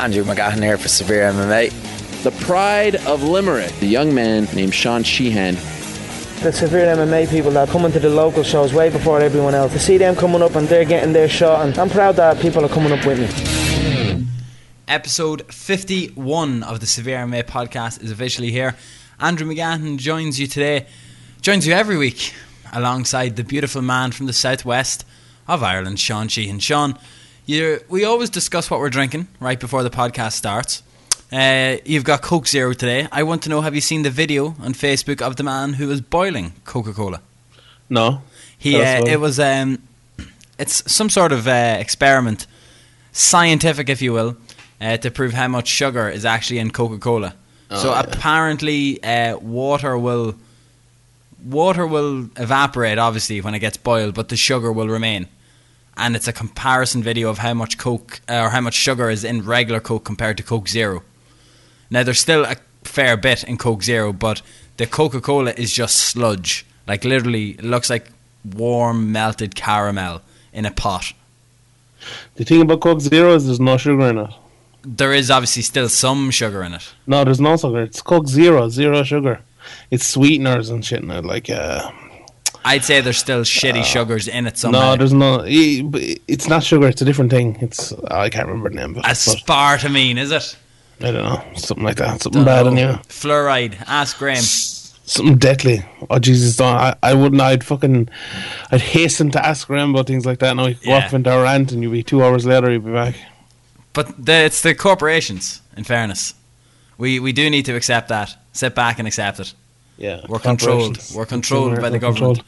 Andrew McGahan here for Severe MMA. The pride of Limerick, the young man named Sean Sheehan. The severe MMA people that come into the local shows way before everyone else. To see them coming up and they're getting their shot, and I'm proud that people are coming up with me. Episode 51 of the Severe MMA podcast is officially here. Andrew McGahan joins you today, joins you every week alongside the beautiful man from the southwest of Ireland, Sean Sheehan. Sean, you we always discuss what we're drinking right before the podcast starts. Uh, you've got Coke Zero today. I want to know: Have you seen the video on Facebook of the man who was boiling Coca Cola? No. He uh, it was um, it's some sort of uh, experiment, scientific, if you will, uh, to prove how much sugar is actually in Coca Cola. so Oh, yeah. apparently, uh, water will water will evaporate obviously when it gets boiled, but the sugar will remain. And it's a comparison video of how much Coke uh, or how much sugar is in regular Coke compared to Coke Zero. Now there's still a fair bit in Coke Zero, but the Coca Cola is just sludge. Like literally, it looks like warm melted caramel in a pot. The thing about Coke Zero is there's no sugar in it. There is obviously still some sugar in it. No, there's no sugar. It's Coke Zero, zero sugar. It's sweeteners and shit in it, like uh I'd say there's still shitty uh, sugars in it somehow. No, there's no It's not sugar, it's a different thing. It's I can't remember the name but aspartame, is it? I don't know. Something like that. Something bad in you. Fluoride. Ask Graham. Something deadly. Oh Jesus don't I, I wouldn't I'd fucking I'd hasten to ask Graham about things like that now you could Yeah. walk into a rant and you'd be two hours later you'd be back. But the, it's the corporations. In fairness, we we do need to accept that. Sit back and accept it. Yeah. We're controlled. corporations. We're controlled by the government. controlled.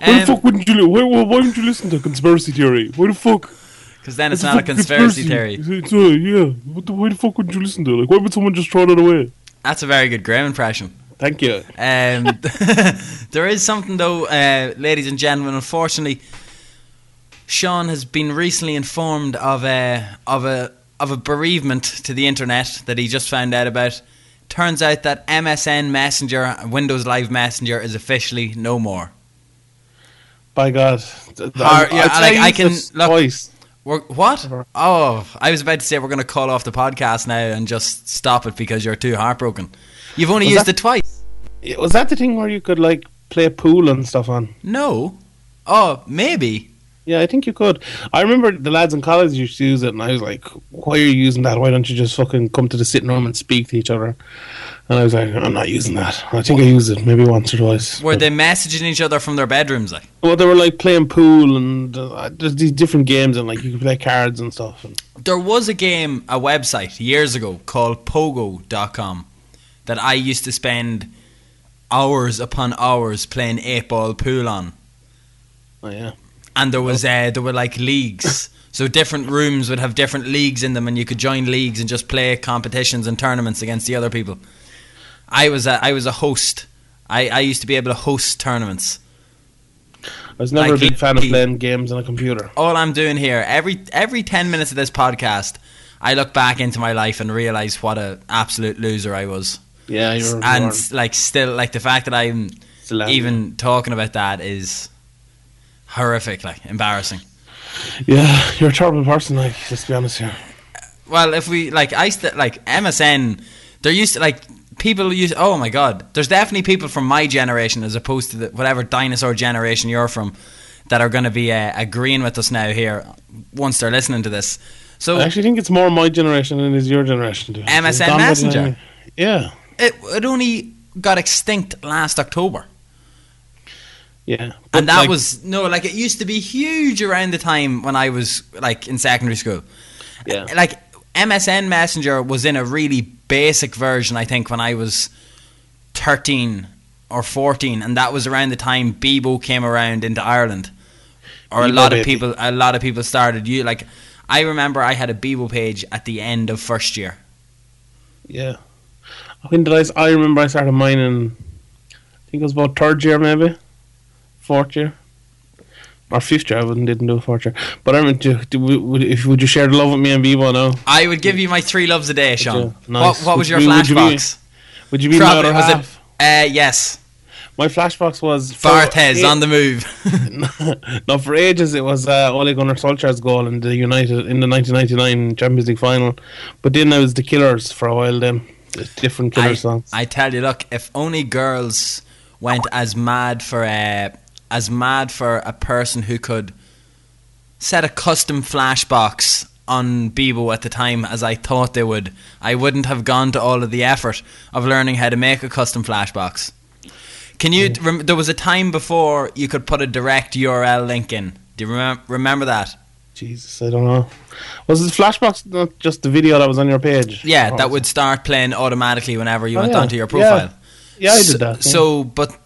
Why Um, the fuck wouldn't you li- why, why, why wouldn't you listen to a conspiracy theory? Why the fuck Because then it's What not a the fuck conspiracy theory. It's, uh, yeah. What the, why the fuck wouldn't you listen to? Like, why would someone just throw that away? That's a very good Graham impression. Thank you. Um, there is something though, uh, ladies and gentlemen. Unfortunately, Sean has been recently informed of a of a of a bereavement to the internet that he just found out about. Turns out that MSN Messenger, Windows Live Messenger, is officially no more. By God. Har- yeah, like, I can look. twice. We're, what? Oh, I was about to say we're going to call off the podcast now and just stop it because you're too heartbroken. You've only Was used that- it twice. Was that the thing where you could like play pool and stuff on? No. Oh, maybe. Yeah, I think you could. I remember the lads in college used to use it, and I was like, "Why are you using that? Why don't you just fucking come to the sitting room and speak to each other?" And I was like, "I'm not using that. I think I used it maybe once or twice." Were they messaging each other from their bedrooms? Like, Well, they were like playing pool and uh, there's these different games, and like you could play cards and stuff. And there was a game, a website years ago called Pogo.com that I used to spend hours upon hours playing eight ball pool on, oh yeah, and there was uh, there were like leagues. So different rooms would have different leagues in them, and you could join leagues and just play competitions and tournaments against the other people. I was a, I was a host. I, I used to be able to host tournaments. I was never Like a big fan of playing games on a computer. all I'm doing here every every ten minutes of this podcast, I look back into my life and realize what a absolute loser I was, Yeah, you're and like still like the fact that I'm even talking about that is horrific, like embarrassing. yeah, you're a terrible person. Like, let's be honest here. Well, if we like, I st- like MSN. They're used to like people use. Oh my god, there's definitely people from my generation as opposed to the, whatever dinosaur generation you're from that are going to be uh, agreeing with us now here once they're listening to this. So I actually think it's more my generation than it is your generation. Too. MSN It's gone by the Messenger? Yeah, it, it only got extinct last October. Yeah. and that like, was no like it used to be huge around the time when I was like in secondary school. Yeah. Uh, like MSN Messenger was in a really basic version I think when I was 13 or 14 and that was around the time Bebo came around into Ireland. Or a Bebo, lot of people a lot of people started you like I remember I had a Bebo page at the end of first year. Yeah. When did I? I remember I started mine in. I think it was about third year, maybe, fourth year, or fifth year. I wouldn't didn't do fourth year, but I remember. Do, do, would, if would you share the love with me and Bebo now? I would give you my three loves a day, Sean. Nice. What, what was your you be- would you be- flashbox? Would you be Probably- was it- Uh, yes. my flashbox was Barthez on the move. no, for ages it was uh, Ole Gunnar Solskjaer's goal in the United in the 1999 Champions League final, but then there was the Killers for a while. Then different Killer I, songs. I tell you, look, if only girls went as mad for a as mad for a person who could set a custom flashbox on Bebo at the time as I thought they would, I wouldn't have gone to all of the effort of learning how to make a custom flashbox. Can you? Rem- there was a time before you could put a direct URL link in. Do you remem- remember that? Jesus, I don't know. Was the flashbox not just the video that was on your page? Yeah, oh, that would start playing automatically whenever you Oh, went yeah. onto your profile. it- Yeah, I did that. yeah. So, but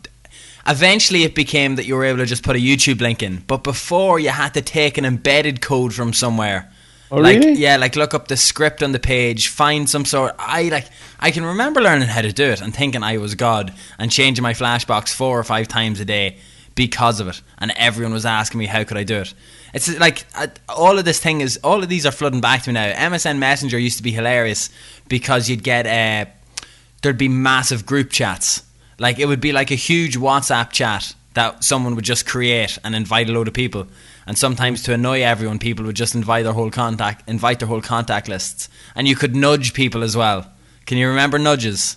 eventually it became that you were able to just put a YouTube link in. But before, you had to take an embedded code from somewhere. Oh, like, really? Yeah, like look up the script on the page, find some sort. I like. I can remember learning how to do it and thinking I was God and changing my flashbox four or five times a day because of it. And everyone was asking me how could I do it. It's like all of this thing is all of these are flooding back to me now. MSN Messenger used to be hilarious because you'd get uh, there'd be massive group chats. Like it would be like a huge WhatsApp chat that someone would just create and invite a load of people. And sometimes to annoy everyone, people would just invite their whole contact, invite their whole contact lists, and you could nudge people as well. Can you remember nudges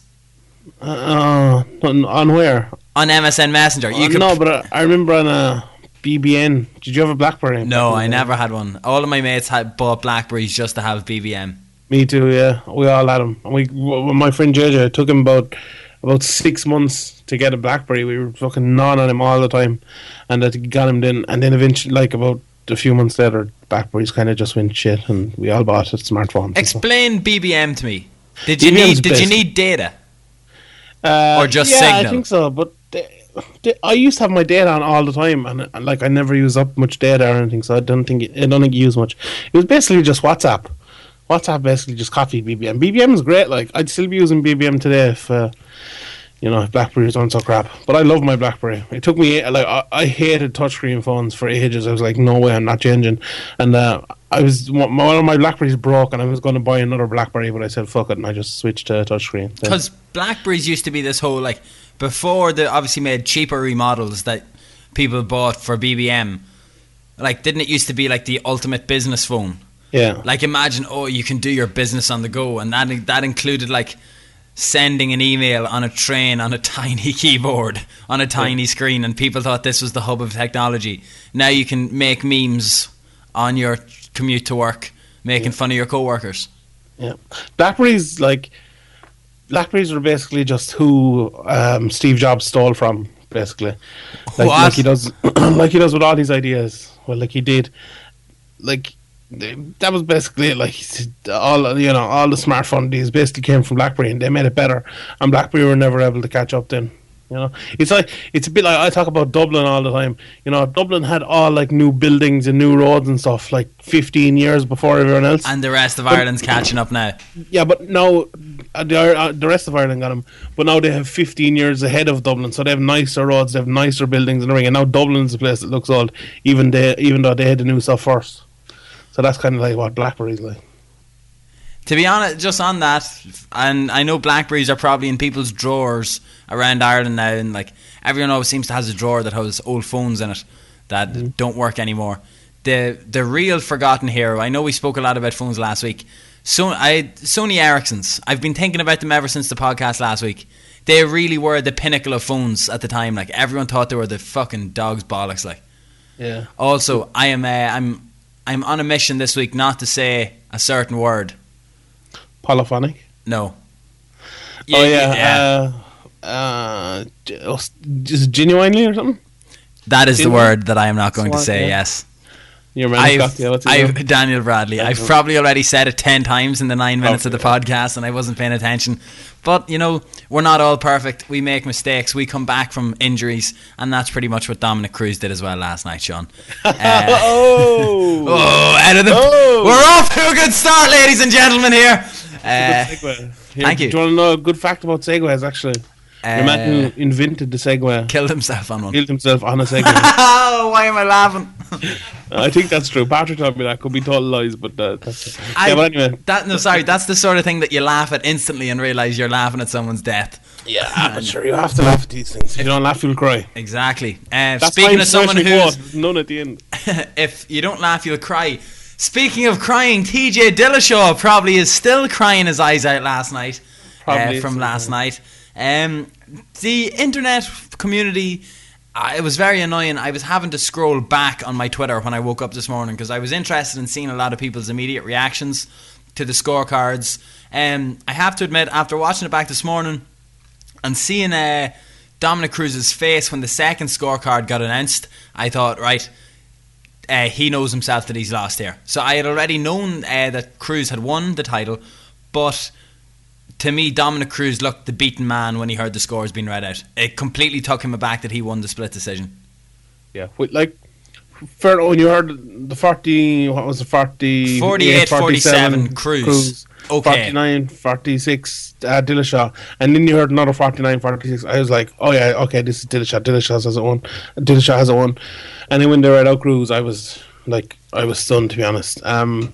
Uh, on, on where? on MSN Messenger? You Uh, could no, but I, I remember on a BBM. Did you have a BlackBerry? No, I never had one. All of my mates had bought Blackberries just to have BBM. Me too. Yeah, we all had them. And we, my friend JJ, took him about about six months to get a BlackBerry. We were fucking gnawing on him all the time, and that got him then. And then eventually, like about a few months later, BlackBerries kind of just went shit, and we all bought smartphones. and stuff. Explain BBM to me. Did you BBM 's need did you need data? Uh, Or just yeah, Signal? I think so. But I used to have my data on all the time, and, like I never use up much data or anything, so I don't think it, I don't think it used much. It was basically just WhatsApp. WhatsApp basically just copied BBM. BBM is great. Like I'd still be using BBM today if. Uh, you know, if Blackberries aren't so crap. But I love my Blackberry. It took me like I, I hated touchscreen phones for ages. I was like, no way, I'm not changing. And uh, I was one of my Blackberries broke, and I was going to buy another Blackberry, but I said fuck it, and I just switched to touchscreen. Because Blackberries used to be this whole like before they obviously made cheaper remodels that people bought for BBM. Like, didn't it used to be like the ultimate business phone? Yeah, Like, imagine oh, you can do your business on the go, and that that included like sending an email on a train on a tiny keyboard on a tiny screen, and people thought this was the hub of technology. Now you can make memes on your commute to work, making fun of your coworkers. yeah. Blackberries like Blackberries were basically just who um, Steve Jobs stole from, basically. Like, like he does, like he does with all these ideas. Well, like he did, like that was basically it. Like all you know, all the smartphone ideas basically came from BlackBerry, and they made it better. And BlackBerry were never able to catch up. Then, you know, it's like it's a bit like I talk about Dublin all the time. You know, Dublin had all like new buildings and new roads and stuff like 15 years before everyone else. And the rest of Ireland's catching up now. Yeah, but now uh, the, uh, the rest of Ireland got them. But now they have 15 years ahead of Dublin, so they have nicer roads, they have nicer buildings and everything. And now Dublin's the place that looks old, even they, even though they had the new stuff first. So that's kind of like what Blackberry's like. To be honest, just on that, and I know Blackberries are probably in people's drawers around Ireland now, and like everyone always seems to has a drawer that has old phones in it that don't work anymore. The the real forgotten hero. I know we spoke a lot about phones last week. So I Sony Ericssons. I've been thinking about them ever since the podcast last week. They really were the pinnacle of phones at the time. Like everyone thought they were the fucking dog's bollocks. Like Yeah. also, I am uh, I'm I'm on a mission this week not to say a certain word. Polyphonic. No. oh, yeah. Uh, uh, oh, just genuinely or something? that is the word that I am not going to say. yeah. Yes, Your man I've, yeah, I've? Daniel Bradley. I've probably already said it ten times in the nine minutes of the podcast, and I wasn't paying attention. But you know, we're not all perfect. We make mistakes. We come back from injuries, and that's pretty much what Dominic Cruz did as well last night, Sean. Uh, oh! oh, out of the, Oh. we're off to a good start, ladies and gentlemen. Here. Uh. Here, thank you. Do you want to know a good fact about Segways, actually? the man uh, who invented the Segway killed himself on one. killed himself on a Segway. oh, why am I laughing? I think that's true. Patrick told me that could be total lies, but uh, that's it. I- yeah. But anyway, That no, sorry, that's the sort of thing that you laugh at instantly and realize you're laughing at someone's death. yeah, but sure, you have to laugh at these things. If you don't laugh, you'll cry. Exactly. Uh, That's speaking my of someone inspirational who's, quote. None at the end. if you don't laugh, you'll cry. Speaking of crying, TJ Dillashaw probably is still crying his eyes out last night. Probably uh, from last night. Um, the internet community, it was very annoying. I was having to scroll back on my Twitter when I woke up this morning because I was interested in seeing a lot of people's immediate reactions to the scorecards. Um, I have to admit, after watching it back this morning and seeing uh, Dominic Cruz's face when the second scorecard got announced, I thought, right, uh, he knows himself that he's lost here. So I had already known uh, that Cruz had won the title, but to me, Dominic Cruz looked the beaten man when he heard the scores being read out. It completely took him aback that he won the split decision. Yeah, like. Fair, when you heard the 40, what was the 40? 48, 47, Cruz. Okay. 49, 46, uh, Dillashaw. And then you heard another 49, 46. I was like, oh yeah, okay, this is Dillashaw. Dillashaw has it won. Dillashaw has it won. And then when they read out Cruz, I was like, I was stunned, to be honest. Um,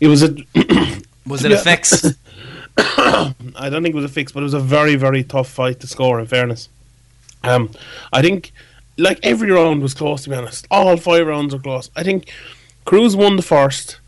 it was a. Was it a fix? I don't think it was a fix, but it was a very, very tough fight to score. In fairness, um, I think like every round was close. To be honest, all five rounds were close. I think Cruz won the first,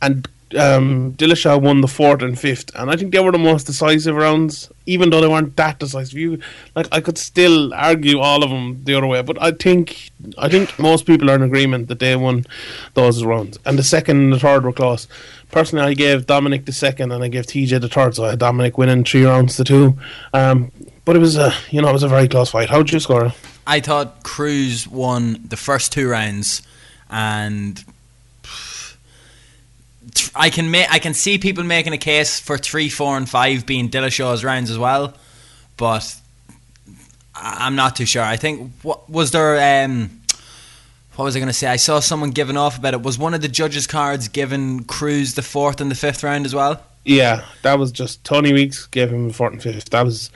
and um, Dillashaw won the fourth and fifth, and I think they were the most decisive rounds. Even though they weren't that decisive, you like I could still argue all of them the other way. But I think I think most people are in agreement that they won those rounds, and the second and the third were close. Personally, I gave Dominic the second, and I gave TJ the third. So I had Dominic winning three rounds to two. Um, but it was a you know it was a very close fight. How'd you score? I thought Cruz won the first two rounds, and I can ma- I can see people making a case for three, four, and five being Dillashaw's rounds as well, but I- I'm not too sure. I think what was there. Um, what was I going to say? I saw someone giving off about it. Was one of the judges' cards giving Cruz the fourth and the fifth round as well? Yeah, that was just Tony Weeks gave him fourth and fifth. That was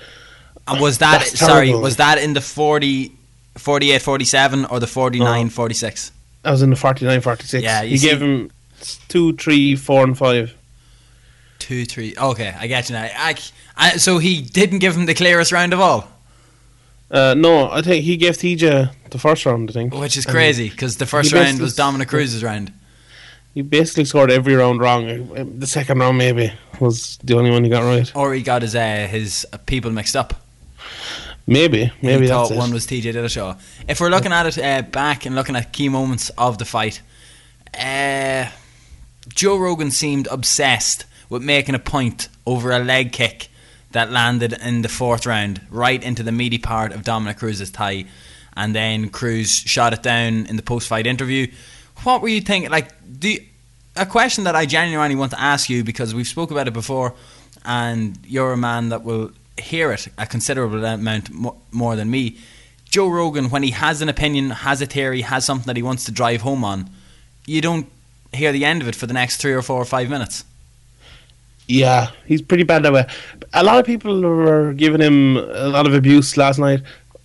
And was that sorry? Was that in the 40, 48, 47 or the 49, No. 46? that was in the 49, 46. Yeah, you he see- gave him two, three, four, and five. Two, three. Okay, I get you now. I, I, so he didn't give him the clearest round of all, Uh, no, I think he gave TJ the first round. I think, which is crazy because the first round was Dominic Cruz's round. He basically scored every round wrong. Uh, The second round maybe was the only one he got right. Or he got his uh, his uh, people mixed up. Maybe, maybe he that's it. one was TJ Dillashaw. If we're looking at it uh, back and looking at key moments of the fight, uh, Joe Rogan seemed obsessed with making a point over a leg kick that landed in the fourth round, right into the meaty part of Dominic Cruz's thigh, and then Cruz shot it down in the post-fight interview. What were you thinking? Like, you- a question that I genuinely want to ask you because we've spoke about it before, and you're a man that will hear it a considerable amount more than me. Joe Rogan, when he has an opinion, has a theory, has something that he wants to drive home on, you don't hear the end of it for the next three or four or five minutes. Yeah, he's pretty bad that way. A lot of people were giving him a lot of abuse last night.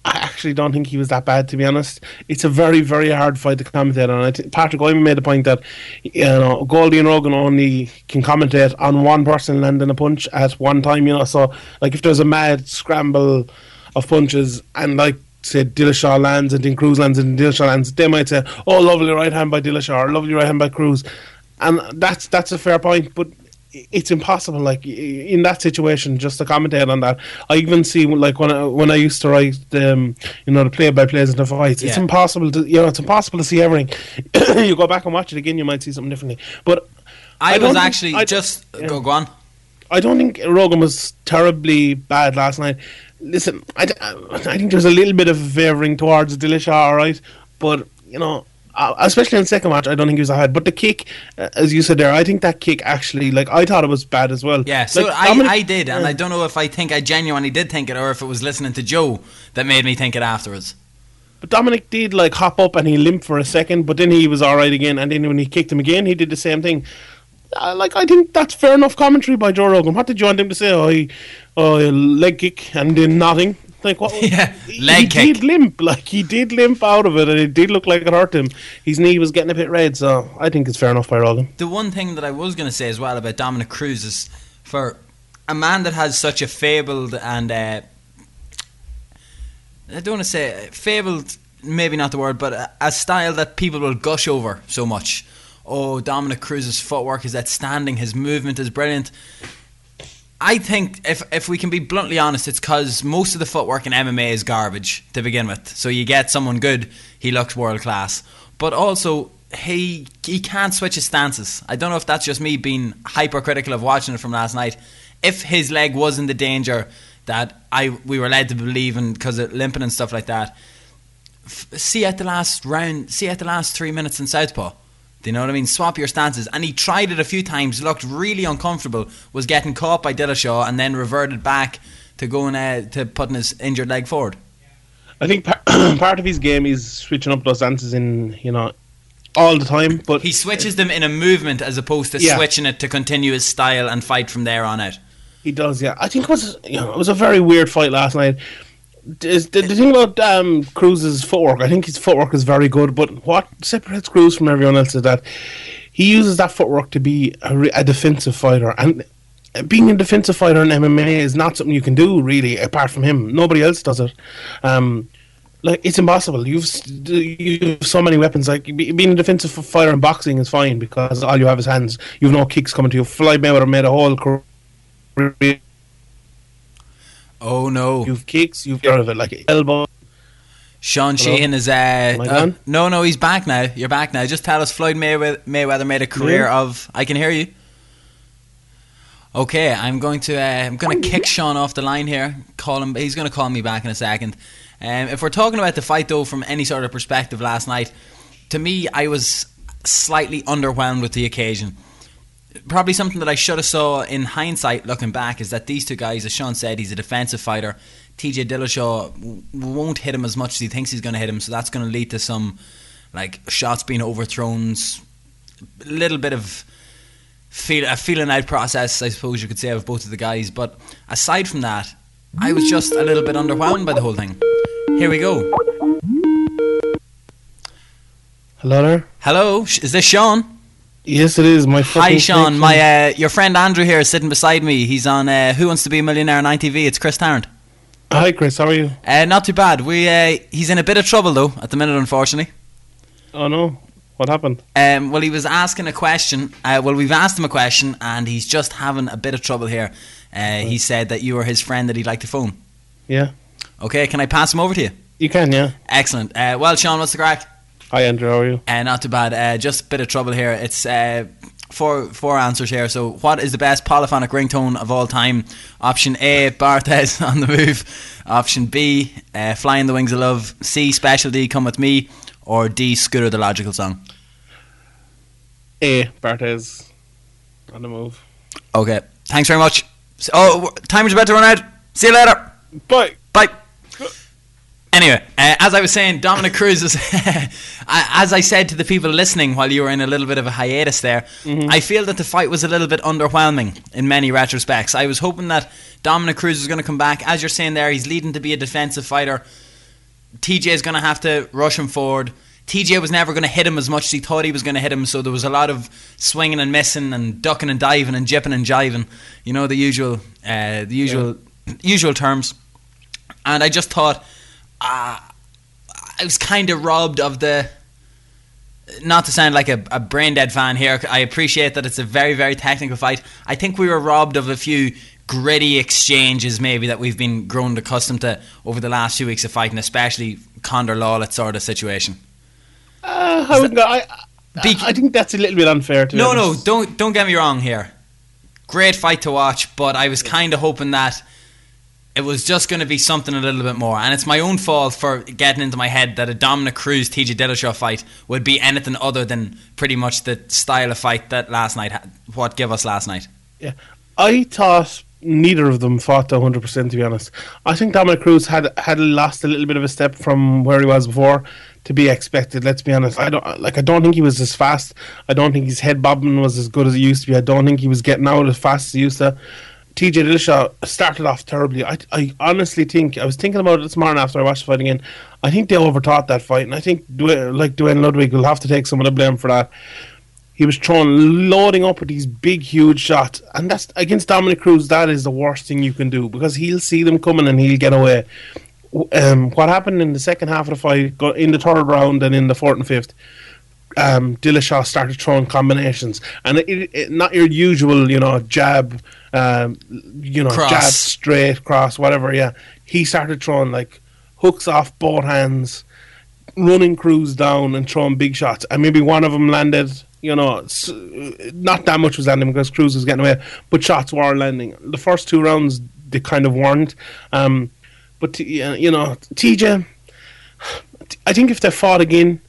I actually don't think he was that bad, to be honest. It's a very, very hard fight to commentate on. I think Patrick Wyman made the point that you know Goldie and Rogan only can commentate on one person landing a punch at one time. You know, so like if there's a mad scramble of punches and like say Dillashaw lands and then Cruz lands and Dillashaw lands, they might say, "Oh, lovely right hand by Dillashaw, or lovely right hand by Cruz," and that's that's a fair point, but it's impossible. Like in that situation, just to commentate on that. I even see like when I, when I used to write, um, you know, the play by plays in the fights. It's impossible to you know, it's impossible to see everything. you go back and watch it again, you might see something differently. But I, I was actually I- just yeah. go go on. I don't think Rogan was terribly bad last night. Listen, I, I think there's a little bit of favouring towards Dillashaw, all right, but you know. Uh, especially in the second match, I don't think he was ahead. But the kick, uh, as you said there, I think that kick actually, like, I thought it was bad as well. Yeah, so Like, I, Dominic- I did, and. I don't know if I think I genuinely did think it or if it was listening to Joe that made me think it afterwards. But Dominic did like hop up and he limped for a second, but then he was all right again. And then when he kicked him again, he did the same thing. Uh, like I think that's fair enough commentary by Joe Rogan. What did you want him to say? Oh, he, oh, leg kick and then nothing. Like what? Yeah, he, leg he kick. did limp. Like he did limp out of it, and it did look like it hurt him. His knee was getting a bit red, so I think it's fair enough by Rogan. The one thing that I was going to say as well about Dominic Cruz is for a man that has such a fabled and uh, I don't want to say fabled, maybe not the word, but a, a style that people will gush over so much. Oh, Dominic Cruz's footwork is outstanding. His movement is brilliant. I think if if we can be bluntly honest, it's because most of the footwork in MMA is garbage to begin with. So you get someone good, he looks world class, but also he he can't switch his stances. I don't know if that's just me being hypercritical of watching it from last night. If his leg was in the danger that I we were led to believe in because of limping and stuff like that, see at the last round, see at the last three minutes in southpaw. Do you know what I mean? Swap your stances. And he tried it a few times, looked really uncomfortable, was getting caught by Dillashaw, and then reverted back to going uh, to putting his injured leg forward. I think par- part of his game is switching up those stances in, you know, all the time. But He switches them in a movement as opposed to Yeah. switching it to continue his style and fight from there on out. He does, yeah. I think it was you know it was a very weird fight last night. Is- The, the thing about um, Cruz's footwork, I think his footwork is very good. But what separates Cruz from everyone else is that he uses that footwork to be a, a defensive fighter, and being a defensive fighter in MMA is not something you can do really. Apart from him, nobody else does it. Um, like it's impossible. You've you have so many weapons. Like being a defensive fighter in boxing is fine because all you have is hands. You've no kicks coming to you. Floyd Mayweather made a whole career Oh no. You've kicks, you've got of it like elbow. Sean Hello? Sheehan is. Uh, uh, no, no, he's back now. You're back now. Just tell us Floyd Mayweather, Mayweather made a career Yeah. of. I can hear you. Okay, I'm going to. Uh, I'm going to kick Sean off the line here. Call him. He's going to call me back in a second. Um, if we're talking about the fight though, from any sort of perspective, last night, to me, I was slightly underwhelmed with the occasion. Probably something that I should have saw in hindsight, looking back, is that these two guys, as Sean said, he's a defensive fighter. TJ Dillashaw w- won't hit him as much as he thinks he's going to hit him, so that's going to lead to some like shots being overthrown, a little bit of feel a feeling out process, I suppose you could say, of both of the guys. But aside from that, I was just a little bit underwhelmed by the whole thing. Here we go. Hello there. Hello, is this Sean? Yes, it is. My Hi, Sean. My uh, your friend Andrew here is sitting beside me. He's on uh, Who Wants to Be a Millionaire on ITV. It's Chris Tarrant. Hi, Chris. How are you? Uh, not too bad. We uh, he's in a bit of trouble though at the minute, unfortunately. Oh no, what happened? Um, well, he was asking a question. Uh, well, we've asked him a question, and he's just having a bit of trouble here. Uh, he said that you were his friend that he'd like to phone. Yeah, Okay, can I pass him over to you? you can. Yeah. Excellent. Uh, well, Sean, what's the crack? Hi, Andrew. How are you? Uh, not too bad. Uh, just a bit of trouble here. It's uh, four four answers here. So, what is the best polyphonic ringtone of all time? Option A, Barthez on the move. Option B, uh, Flying the Wings of Love. C, Special D, Come With Me. Or D, Scooter the Logical Song. A. Barthez on the move. Okay. Thanks very much. Oh, w- time is about to run out. See you later. Bye. Bye. Anyway, uh, as I was saying, Dominic Cruz is, as I said to the people listening while you were in a little bit of a hiatus there, I feel that the fight was a little bit underwhelming in many retrospects. I was hoping that Dominic Cruz was going to come back. As you're saying there, he's leading to be a defensive fighter. TJ is going to have to rush him forward. TJ was never going to hit him as much as he thought he was going to hit him, so there was a lot of swinging and missing and ducking and diving and jipping and jiving. You know the usual, uh, the usual, usual terms. And I just thought, uh, I was kind of robbed of the. Not to sound like a, a brain dead fan here, I appreciate that it's a very, very technical fight. I think we were robbed of a few gritty exchanges, maybe that we've been grown accustomed to over the last few weeks of fighting, especially Condit Lawler sort of situation. Uh, I, wouldn't go, I, Be- I think that's a little bit unfair. To No, no, don't don't get me wrong here. Great fight to watch, but I was kind of hoping that it was just going to be something a little bit more. And it's my own fault for getting into my head that a Dominic Cruz TJ Dillashaw fight would be anything other than pretty much the style of fight that last night what gave us last night. Yeah, I thought neither of them fought 100. percent To be honest, I think Dominic Cruz had had lost a little bit of a step from where he was before. To be expected, let's be honest. I don't like. I don't think he was as fast. I don't think his head bobbing was as good as it used to be. I don't think he was getting out as fast as he used to. TJ Dillashaw started off terribly. I, I honestly think I was thinking about it this morning after I watched the fight again. I think they overthought that fight, and I think like Duane Ludwig will have to take some of the blame for that. He was throwing, loading up with these big, huge shots, and that's against Dominic Cruz. That is the worst thing you can do because he'll see them coming and he'll get away. Um, what happened in the second half of the fight, in the third round and in the fourth and fifth, um, Dillashaw started throwing combinations, and it, it, not your usual, you know, jab, um, you know, Cross. jab straight cross, whatever. Yeah, he started throwing like hooks off both hands, running Cruz down and throwing big shots, and maybe one of them landed. You know, not that much was landing because Cruz was getting away, but shots were landing. The first two rounds they kind of weren't. Um, but t- you know, TJ, I think if they fought again,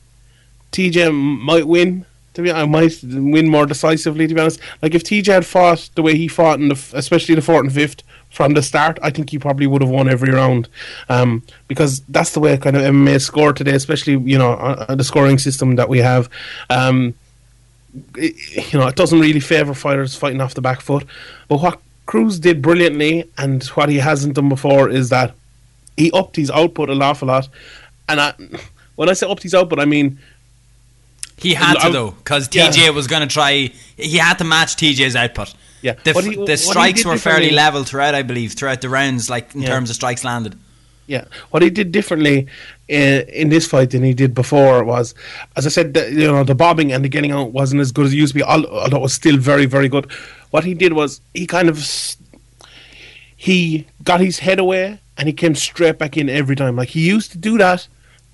TJ might win. To be, I might win more decisively. To be honest, like if TJ had fought the way he fought in the, especially the fourth and fifth from the start, I think he probably would have won every round. Um, because that's the way kind of MMA is scored today, especially you know uh, uh, the scoring system that we have. Um, it, you know, it doesn't really favour fighters fighting off the back foot. But what Cruz did brilliantly, and what he hasn't done before, is that he upped his output an awful lot. And I, when I say upped his output, I mean He had to though, because Yeah. TJ was going to try. He had to match TJ's output. Yeah. the, he- the strikes were fairly level throughout, I believe, throughout the rounds, like in Yeah. terms of strikes landed. Yeah, what he did differently in, in this fight than he did before was, as I said, the, you know, the bobbing and the getting out wasn't as good as it used to be, although it was still very, very good. What he did was he kind of he got his head away and he came straight back in every time. Like he used to do that,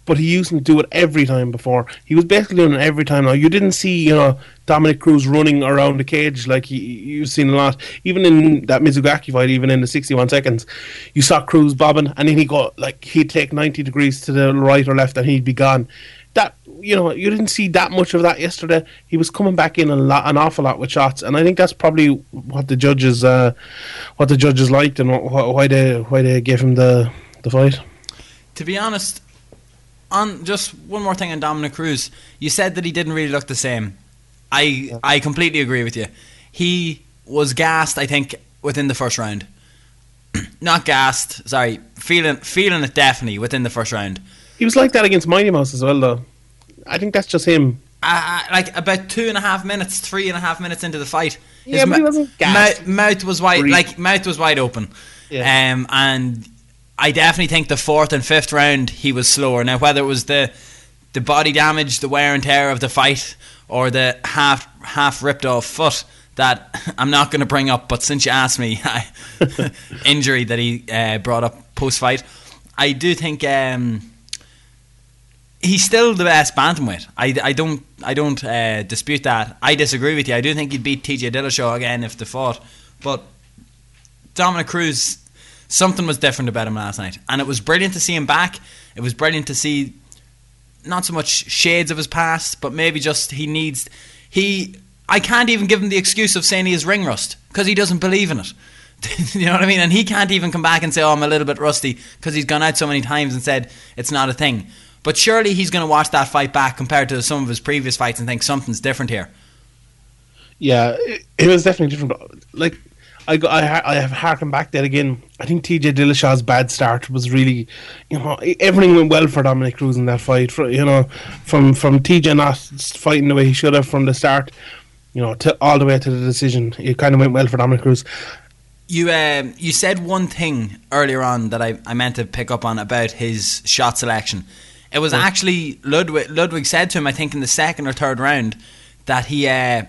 but he used to do it every time before. He was basically doing it every time now. You didn't see, you know, Dominic Cruz running around the cage like he, you've seen a lot. Even in that Mizugaki fight, even in the 61 seconds, you saw Cruz bobbing and then he go, like, he'd take 90 degrees to the right or left and he'd be gone. That, you know, you didn't see that much of that yesterday. He was coming back in a lot, an awful lot with shots, and I think that's probably what the judges, uh, what the judges liked and wh- wh- why they, why they gave him the, the fight. To be honest, on just one more thing on Dominic Cruz, you said that he didn't really look the same. I I completely agree with you. He was gassed, I think, within the first round. Not gassed, sorry, feeling feeling it definitely within the first round. He was like that against Mighty Mouse as well, though. I think that's just him. Uh, like about two and a half minutes, three and a half minutes into the fight, Yeah, but he wasn't gassed. mou- mouth was wide, Breathe. like mouth was wide open. Yeah. Um, and I definitely think the fourth and fifth round he was slower. Now, whether it was the the body damage, the wear and tear of the fight, or the half half ripped off foot that I'm not going to bring up, but since you asked me, I, injury that he uh, brought up post fight, I do think. Um, he's still the best bantamweight. I, I don't I don't uh, dispute that. I disagree with you. I do think he'd beat TJ Dillashaw again if they fought, but Dominic Cruz, something was different about him last night, and it was brilliant to see him back. It was brilliant to see not so much shades of his past, but maybe just he needs he. I can't even give him the excuse of saying he has ring rust because he doesn't believe in it. you know what I mean? And he can't even come back and say, "Oh, I'm a little bit rusty," because he's gone out so many times and said it's not a thing. But surely he's going to watch that fight back compared to some of his previous fights and think something's different here. Yeah, it, it was definitely different. Like, I go, I, I have harkened back there again. I think TJ Dillashaw's bad start was really, you know, everything went well for Dominic Cruz in that fight. For, you know, from from TJ not fighting the way he should have from the start, you know, to all the way to the decision, it kind of went well for Dominic Cruz. You um, you said one thing earlier on that I, I meant to pick up on about his shot selection. It was actually Ludwig. Ludwig said to him, I think, in the second or third round, that he uh,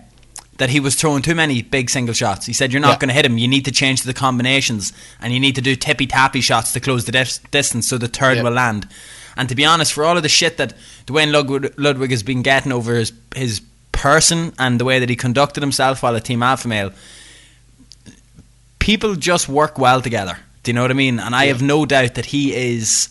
that he was throwing too many big single shots. He said, "You're not Yeah. going to hit him. You need to change the combinations, and you need to do tippy tappy shots to close the dis- distance, so the third Yeah. will land." And to be honest, for all of the shit that Duane Ludwig, Ludwig has been getting over his his person and the way that he conducted himself while a team alpha male, people just work well together. Do you know what I mean? And I have no doubt that he is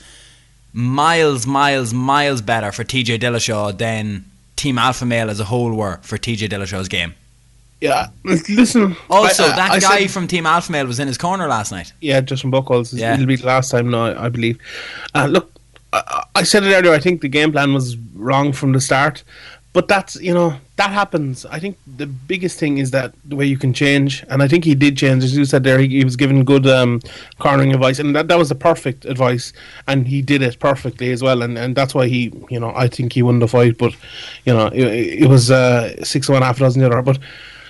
miles, miles, miles better for TJ Dillashaw than Team Alpha Male as a whole were for TJ Dillashaw's game. Yeah, listen. Also, I- I- that I guy said- from Team Alpha Male was in his corner last night. Yeah, Justin Buchholz. Yeah. It'll be the last time now, I believe. Uh, look, I, I said it earlier. I think the game plan was wrong from the start, but that's you know that happens. I think the biggest thing is that the way you can change, and I think he did change. As you said there, he, he was given good um, cornering advice, and that, that was the perfect advice, and he did it perfectly as well, and, and that's why he, you know, I think he won the fight. But you know, it, it was uh, six one half a dozen the other. But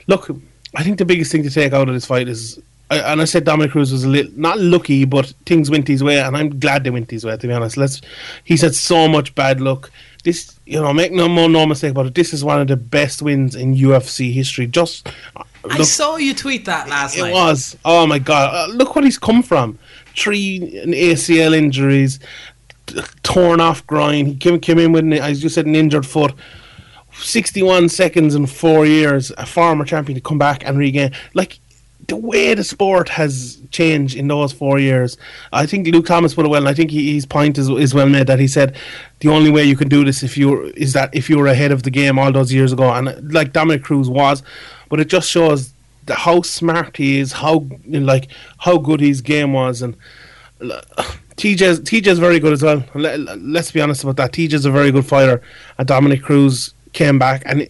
look, I think the biggest thing to take out of this fight is and I said Dominic Cruz was a little not lucky, but things went his way, and I'm glad they went his way. To be honest, let's. He's had so much bad luck. This, you know, make no more no mistake about it. This is one of the best wins in UFC history. Just uh, I saw you tweet that last it night. It was. Oh my god! Uh, look what he's come from. Three ACL injuries, torn off groin. He came, came in with, an, as you said, an injured foot. 61 seconds in four years, a former champion to come back and regain. Like, the way the sport has changed in those four years, I think Luke Thomas put it well, and I think he, his point is, is well made that he said the only way you can do this if you is that if you were ahead of the game all those years ago, and like Dominic Cruz was, but it just shows the, how smart he is, how like how good his game was, and TJ's TJ's very good as well. Let, let's be honest about that. TJ's a very good fighter, and Dominic Cruz came back and.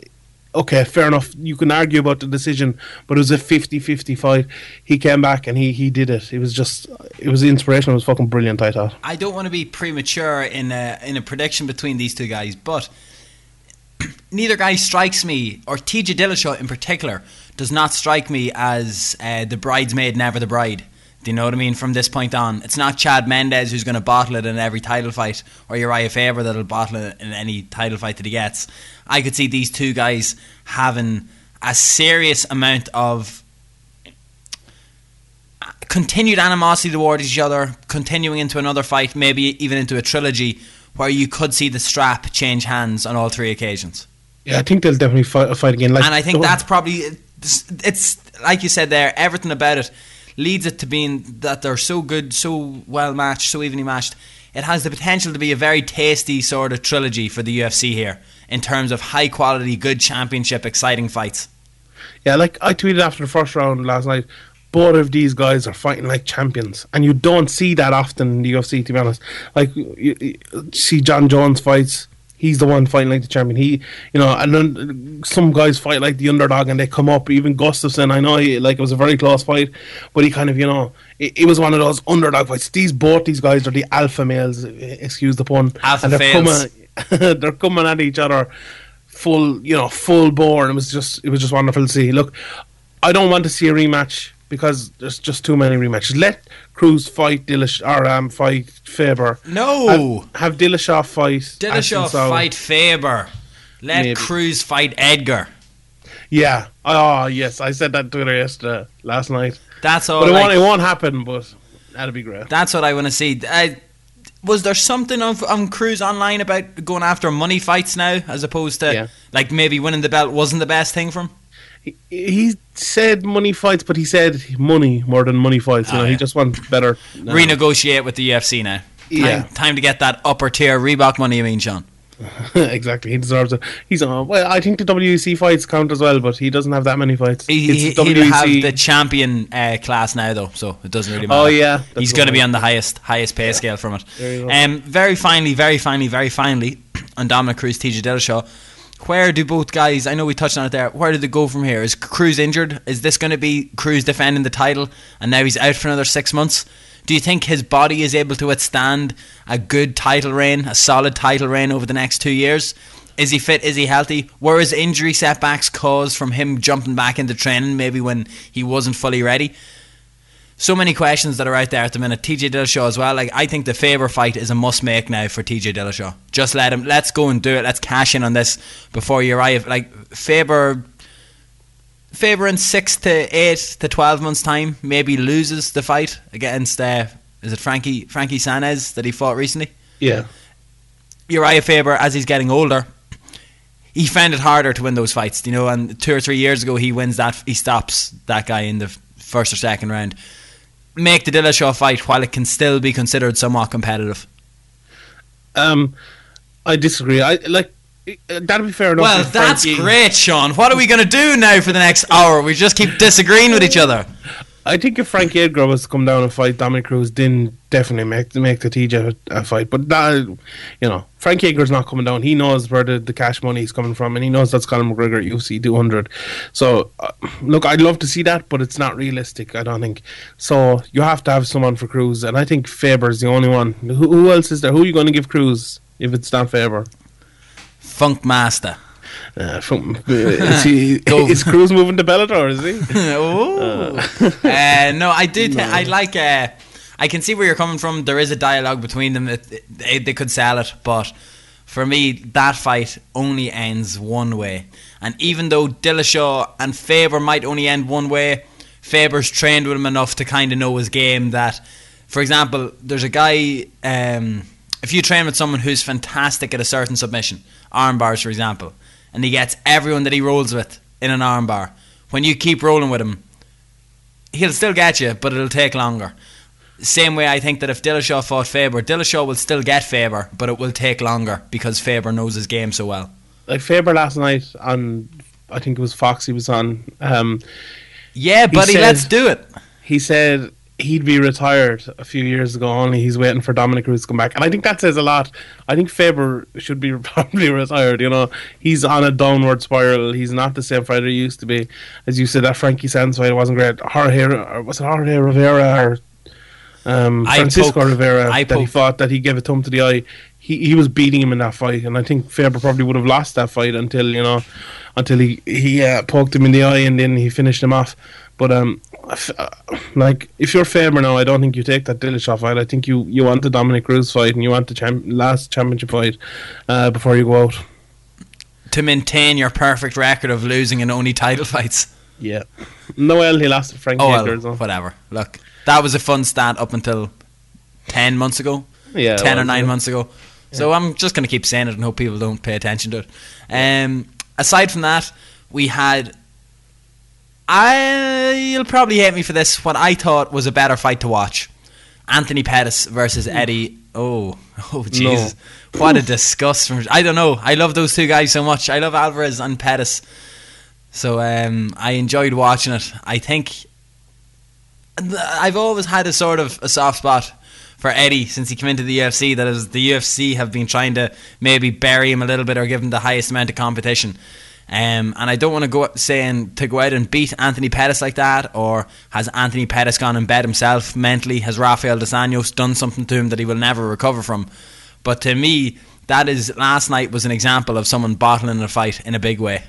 Okay, fair enough. You can argue about the decision, but it was a 50-50 fight. He came back and he, he did it. It was just, it was inspirational. It was fucking brilliant. I thought. I don't want to be premature in a, in a prediction between these two guys, but neither guy strikes me, or TJ Dillashaw in particular, does not strike me as uh, the bridesmaid, never the bride. Do you know what I mean? From this point on, it's not Chad Mendes who's going to bottle it in every title fight, or Uriah Faber that'll bottle it in any title fight that he gets. I could see these two guys having a serious amount of continued animosity towards each other, continuing into another fight, maybe even into a trilogy, where you could see the strap change hands on all three occasions. Yeah, I think they'll definitely fight, fight again. Like, and I think that's probably it's, it's like you said there. Everything about it leads it to being that they're so good, so well matched, so evenly matched. It has the potential to be a very tasty sort of trilogy for the UFC here in terms of high quality, good championship, exciting fights. Yeah, like I tweeted after the first round last night. Both of these guys are fighting like champions, and you don't see that often in the UFC. To be honest, like you, you see Jon Jones fights, he's the one fighting like the champion. He, you know, and then some guys fight like the underdog and they come up. Even Gustafsson, I know, he, like it was a very close fight, but he kind of, you know, it, it was one of those underdog fights. These both these guys are the alpha males, excuse the pun, Alpha and they're fails. coming, they're coming at each other full, you know, full bore, and it was just, it was just wonderful to see. Look, I don't want to see a rematch because there's just too many rematches. Let Cruz fight Dillish or um, fight Faber. No, Have, have Dillashaw fight Dillashaw fight Faber. Let Maybe. Cruz fight Edgar. Yeah. Oh yes, I said that to Twitter yesterday, last night. That's all. but it like- won't. It won't happen. But that'd be great. That's what I want to see. I, was there something of on Cruz online about going after money fights now, as opposed to Yeah. like maybe winning the belt wasn't the best thing for him? He, he said money fights, but he said money more than money fights. You Oh, know, yeah. he just wants better. no. Renegotiate with the UFC now. Time, Yeah. time to get that upper tier Reebok money. You mean, Sean? exactly. He deserves it. He's uh, well. I think the WEC fights count as well, but he doesn't have that many fights. He, will have the champion uh, class now, though, so it doesn't really matter. Oh, yeah, he's going to be on the highest highest pay scale from it. There you go. Um, very finally, very finally, very finally, on Dominic Cruz, TJ Dillashaw. Where do both guys? I know we touched on it there. Where do they go from here? Is Cruz injured? Is this going to be Cruz defending the title, and now he's out for another six months? Do you think his body is able to withstand a good title reign, a solid title reign over the next two years? Is he fit? Is he healthy? Were his injury setbacks caused from him jumping back into training, maybe when he wasn't fully ready? So many questions that are out there at the minute. TJ Dillashaw as well. Like I think the Faber fight is a must make now for TJ Dillashaw. Just let him. Let's go and do it. Let's cash in on this before you arrive. Like Faber, Faber in six to eight to twelve months time maybe loses the fight against. Uh, is it Frankie Frankie Saenz that he fought recently? Yeah. Uriah Faber, as he's getting older, he found it harder to win those fights. You know, and two or three years ago, he wins that. He stops that guy in the first or second round. Make the Dillashaw fight while it can still be considered somewhat competitive. Um, I disagree. I like that'd be fair enough. Well, that's Frankie- great, Sean. What are we going to do now for the next hour? We just keep disagreeing with each other. I think if Frankie Edgar was to come down and fight Dominic Cruz, then definitely make make the TJ a fight. But that, you know, Frankie Edgar's not coming down. He knows where the, the cash money is coming from, and he knows that's Conor McGregor UFC 200. So, uh, look, I'd love to see that, but it's not realistic. I don't think. So you have to have someone for Cruz, and I think Faber's the only one. Who, who else is there? Who are you going to give Cruz if it's not Faber? Funk Master. Uh, from, uh, is, he, is Cruz moving to Bellator? Is he? oh. Uh, no, I do. Th- I like. Uh, I can see where you're coming from. There is a dialogue between them. It, it, they, they could sell it, but for me, that fight only ends one way. And even though Dillashaw and Faber might only end one way, Faber's trained with him enough to kind of know his game. That, for example, there's a guy. Um, if you train with someone who's fantastic at a certain submission, arm bars, for example, and he gets everyone that he rolls with in an armbar. When you keep rolling with him, he'll still get you, but it'll take longer. Same way, I think that if Dillashaw fought Faber, Dillashaw will still get Faber, but it will take longer because Faber knows his game so well. Like Faber last night on, I think it was Fox. He was on. Um, yeah, buddy, said, let's do it. He said he'd be retired a few years ago. Only he's waiting for Dominick Cruz to come back, and I think that says a lot. I think Faber should be probably retired. You know, he's on a downward spiral. He's not the same fighter he used to be. As you said, that Frankie Saenz fight wasn't great. Jorge, was it Jorge Rivera or um, Francisco poke, Rivera I that he fought that he gave a thumb to the eye. He he was beating him in that fight, and I think Faber probably would have lost that fight until you know until he he uh, poked him in the eye and then he finished him off. But um, uh, like if you're Faber now, I don't think you take that Dillashaw fight. I think you you want the Dominick Cruz fight and you want the champ- last championship fight uh, before you go out to maintain your perfect record of losing in only title fights. Yeah. Noel, he lost to Frank oh, well, whatever. Look, that was a fun stat up until 10 months ago. Yeah. 10 or 9 yeah. months ago. So yeah. I'm just going to keep saying it and hope people don't pay attention to it. Um, aside from that, we had. I you'll probably hate me for this. What I thought was a better fight to watch: Anthony Pettis versus Eddie. Oh, oh, Jesus! No. What a disgust! From I don't know. I love those two guys so much. I love Alvarez and Pettis. So um, I enjoyed watching it. I think I've always had a sort of a soft spot for Eddie since he came into the UFC. That is, the UFC have been trying to maybe bury him a little bit or give him the highest amount of competition. Um, and I don't want to go saying to go out and beat Anthony Pettis like that, or has Anthony Pettis gone in bed himself mentally? Has Rafael dos Anjos done something to him that he will never recover from? But to me, that is last night was an example of someone bottling a fight in a big way.